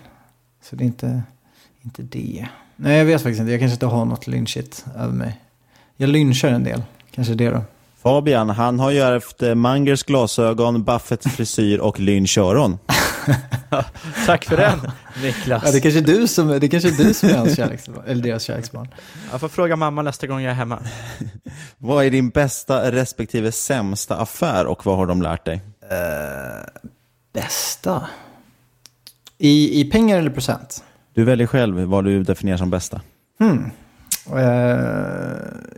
Så det är inte, inte det. Nej, jag vet faktiskt inte. Jag kanske inte har något lynchigt över mig. Jag lynchar en del. Kanske det då. Fabian, han har ju ärvt eh, Mangers glasögon, Buffetts frisyr och Lynch öron. Tack för den, Niklas. Ja, det kanske är du som, det kanske är, du som är hans kärleksbarn. Eller deras kärleksbarn. Jag får fråga mamma nästa gång jag är hemma. Vad är din bästa respektive sämsta affär och vad har de lärt dig? Bästa? I, I pengar eller procent? Du väljer själv vad du definierar som bästa. Hmm.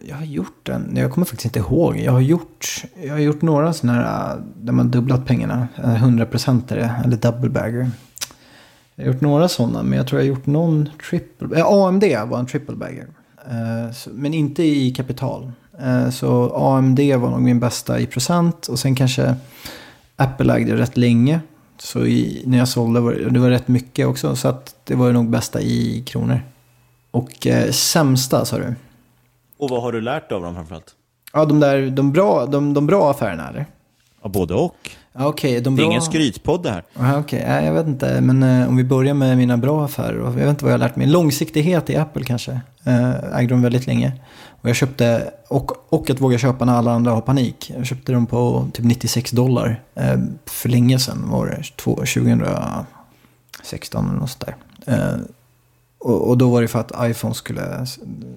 Jag har gjort den, jag kommer faktiskt inte ihåg. Jag har gjort, jag har gjort några sådana här där man dubblat pengarna. 100% är det, eller double bagger. Jag har gjort några sådana, men jag tror jag har gjort någon triple... Eh, AMD var en triple bagger. Eh, så, men inte i kapital. Eh, så AMD var nog min bästa i procent. Och sen kanske Apple ägde rätt länge. Så i, när jag sålde var det, det var rätt mycket också. Så att det var nog bästa i kronor. Och eh, sämsta sa du? Och vad har du lärt dig av dem framförallt? Ja, de där de bra, de, de bra affärerna eller? Ja, både och. Ja, okay, de det är ingen skrytpodd det här. Ja, Okej, okay. jag vet inte. Men eh, om vi börjar med mina bra affärer. Jag vet inte vad jag har lärt mig. Långsiktighet i Apple kanske. Eh, ägde de väldigt länge. Och jag köpte, och, och att våga köpa när alla andra har panik. Jag köpte dem på typ 96 dollar eh, för länge sedan. Var det 2016 eller något sånt där. Och, och, då var det för att iPhone skulle,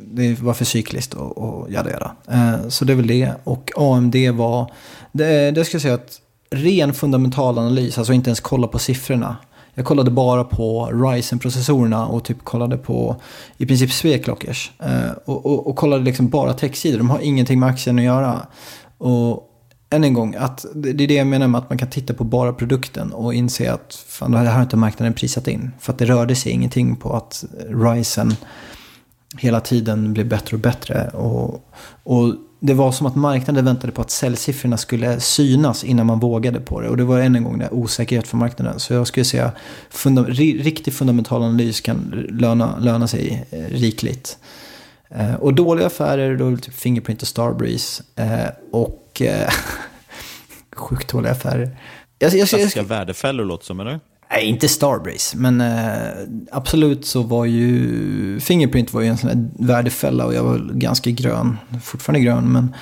det var för cykliskt och, och jada jada. Eh, så det är väl det. Och AMD var, det, det ska jag säga att ren fundamental analys, alltså inte ens kolla på siffrorna. Jag kollade bara på Ryzen-processorerna och typ kollade på i princip sveklockers. Eh, och, och, och, kollade liksom bara textsidor, de har ingenting med aktien att göra. Och än en gång, att det är det jag menar med att man kan titta på bara produkten och inse att fan, det här har inte marknaden prisat in. För att det rörde sig ingenting på att Ryzen hela tiden blev bättre och bättre. Och, och det var som att marknaden väntade på att säljsiffrorna skulle synas innan man vågade på det. Och det var än en gång det osäkerhet för marknaden. Så jag skulle säga funda riktig fundamental analys kan löna, löna sig eh, rikligt. Eh, och dåliga affärer, då är det typ Fingerprint och Starbreeze. Eh, och eh, sjukt dåliga affärer. Jag, jag, Klassiska värdefällor låter som, eller? Nej, inte Starbreeze, men eh, absolut så var ju Fingerprint var ju en sån här värdefälla och jag var ganska grön, fortfarande grön, men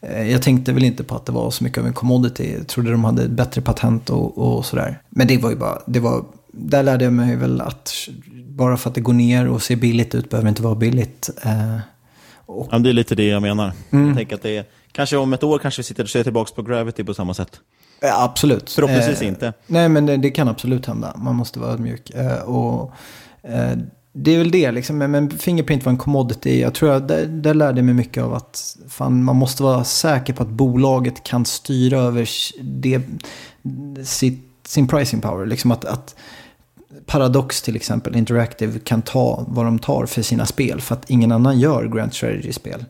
eh, jag tänkte väl inte på att det var så mycket av en commodity. Jag trodde de hade bättre patent och, och sådär. Men det var ju bara, det var, där lärde jag mig väl att bara för att det går ner och ser billigt ut behöver det inte vara billigt. Eh, och... ja, det är lite det jag menar. Mm. Jag tänker att det är, kanske om ett år kanske vi sitter och ser tillbaka på Gravity på samma sätt. Ja, absolut. Förhoppningsvis eh, inte. Nej, men det, det, kan absolut hända. Man måste vara ödmjuk. Eh, och, eh, det är väl det, liksom. men Fingerprint var en commodity. Jag tror att det, det lärde mig mycket av att fan, man måste vara säker på att bolaget kan styra över det, sitt, sin pricing power. Liksom att, att Paradox till exempel, Interactive, kan ta vad de tar för sina spel. För att ingen annan gör Grand Strategy-spel.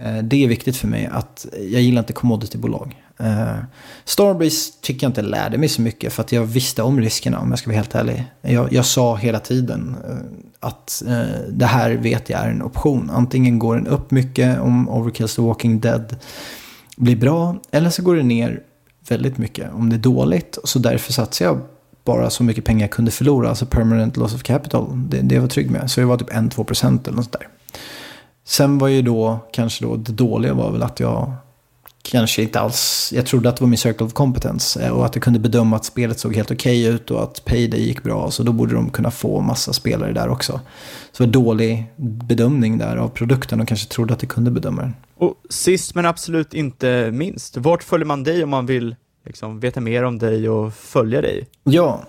Eh, det är viktigt för mig att jag gillar inte commodity-bolag. Uh, eh, Starbreeze tycker jag inte lärde mig så mycket för att jag visste om riskerna om jag ska vara helt ärlig. Jag, jag sa hela tiden uh, att uh, det här vet jag är en option. Antingen går den upp mycket om Overkills The Walking Dead blir bra eller så går den ner väldigt mycket om det är dåligt. Så därför satsade jag bara så mycket pengar jag kunde förlora, alltså permanent loss of capital. Det, det var jag trygg med. Så det var typ 1-2% eller något där. Sen var ju då, kanske då, det dåliga var väl att jag kanske inte alls, jag trodde att det var min circle of competence eh, och att jag kunde bedöma att spelet såg helt okej okay ut och att Payday gick bra. Så då borde de kunna få massa spelare där också. Så det var dålig bedömning där av produkten och kanske trodde att det kunde bedöma den. Och sist men absolut inte minst, vart följer man dig om man vill liksom, veta mer om dig och följa dig? Ja,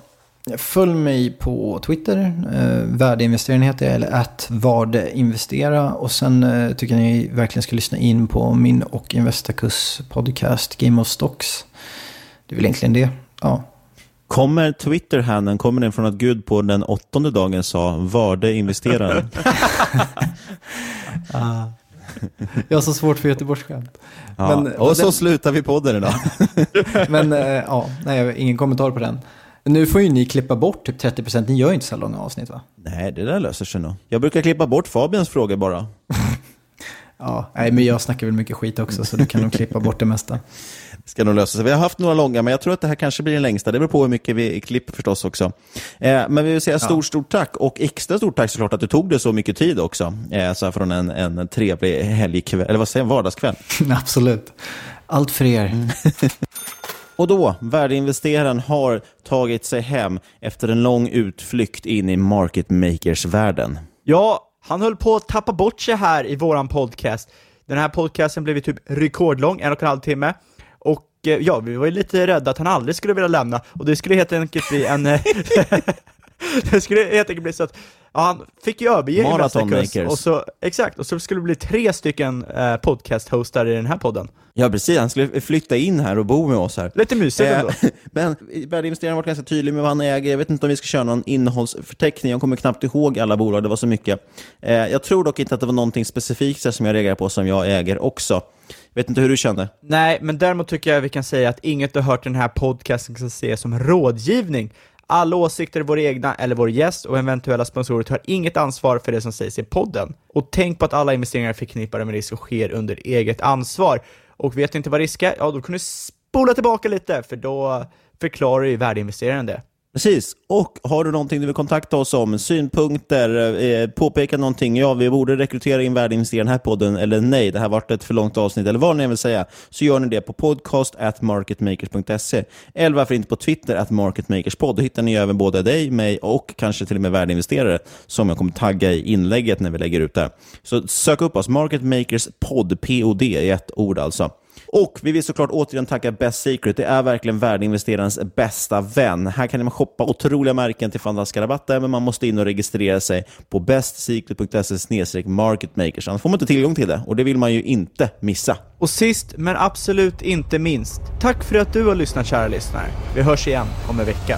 Följ mig på Twitter, eh, värdeinvesteraren heter jag, eller att vardeinvestera. Och sen eh, tycker jag ni verkligen ska lyssna in på min och Investacus podcast Game of Stocks. Det är väl egentligen det. Ja. Kommer Twitter-handeln, kommer den från att Gud på den åttonde dagen sa Varde investeraren? ah. Jag har så svårt för göteborgsskämt. Ja, men, och så den... slutar vi podden idag. men äh, ja, nej, ingen kommentar på den. Nu får ju ni klippa bort typ 30%, ni gör ju inte så långa avsnitt va? Nej, det där löser sig nog. Jag brukar klippa bort Fabians frågor bara. ja, nej men jag snackar väl mycket skit också så du kan nog klippa bort det mesta. Det ska nog lösa sig. Vi har haft några långa, men jag tror att det här kanske blir den längsta. Det beror på hur mycket vi klipper förstås också. Eh, men vi vill säga stort, stort tack och extra stort tack såklart att du tog det så mycket tid också. Eh, så från en, en trevlig helgkväll, eller vad säger jag, vardagskväll. Absolut. Allt för er. Mm. Och då, värdeinvesteraren har tagit sig hem efter en lång utflykt in i market makers-världen. Ja, han höll på att tappa bort sig här i våran podcast. Den här podcasten blev ju typ rekordlång, en och en halv timme. Och eh, ja, vi var ju lite rädda att han aldrig skulle vilja lämna, och det skulle helt enkelt bli en... Eh, det skulle helt enkelt bli så att Ja, han fick ju överge Marathon Investerkurs makers. och så, exakt, och så skulle det bli tre stycken eh, podcast-hostar i den här podden. Ja, precis. Han skulle flytta in här och bo med oss här. Lite mysigt ändå. Men värdeinvesteraren har varit ganska tydlig med vad han äger. Jag vet inte om vi ska köra någon innehållsförteckning. Jag kommer knappt ihåg alla bolag, det var så mycket. Eh, jag tror dock inte att det var någonting specifikt här som jag reagerar på som jag äger också. Vet inte hur du kände? Nej, men däremot tycker jag vi kan säga att inget du har hört i den här podcasten ska ses som rådgivning. Alla åsikter är våra egna eller vår gäst och eventuella sponsorer tar inget ansvar för det som sägs i podden. Och tänk på att alla investeringar förknippade med risk och sker under eget ansvar. Och vet ni inte vad risk är? Ja, då kan du spola tillbaka lite, för då förklarar ju värdeinvesteraren det. Precis. Och har du någonting du vill kontakta oss om, synpunkter, eh, påpeka någonting, ja, vi borde rekrytera in värdeinvesterare i den här podden, eller nej, det här varit ett för långt avsnitt, eller vad ni vill säga, så gör ni det på podcast at marketmakers.se. Eller varför inte på Twitter, at marketmakerspod. Då hittar ni även både dig, mig och kanske till och med värdeinvesterare, som jag kommer tagga i inlägget när vi lägger ut det. Så sök upp oss, marketmakerspodd, podd, POD i ett ord alltså. Och vi vill såklart återigen tacka Best Secret. Det är verkligen värdeinvesterarens bästa vän. Här kan man shoppa otroliga märken till fantastiska rabatter, men man måste in och registrera sig på bestsecret.se marketmakers. Annars får man inte tillgång till det och det vill man ju inte missa. Och sist, men absolut inte minst, tack för att du har lyssnat kära lyssnare. Vi hörs igen om en vecka.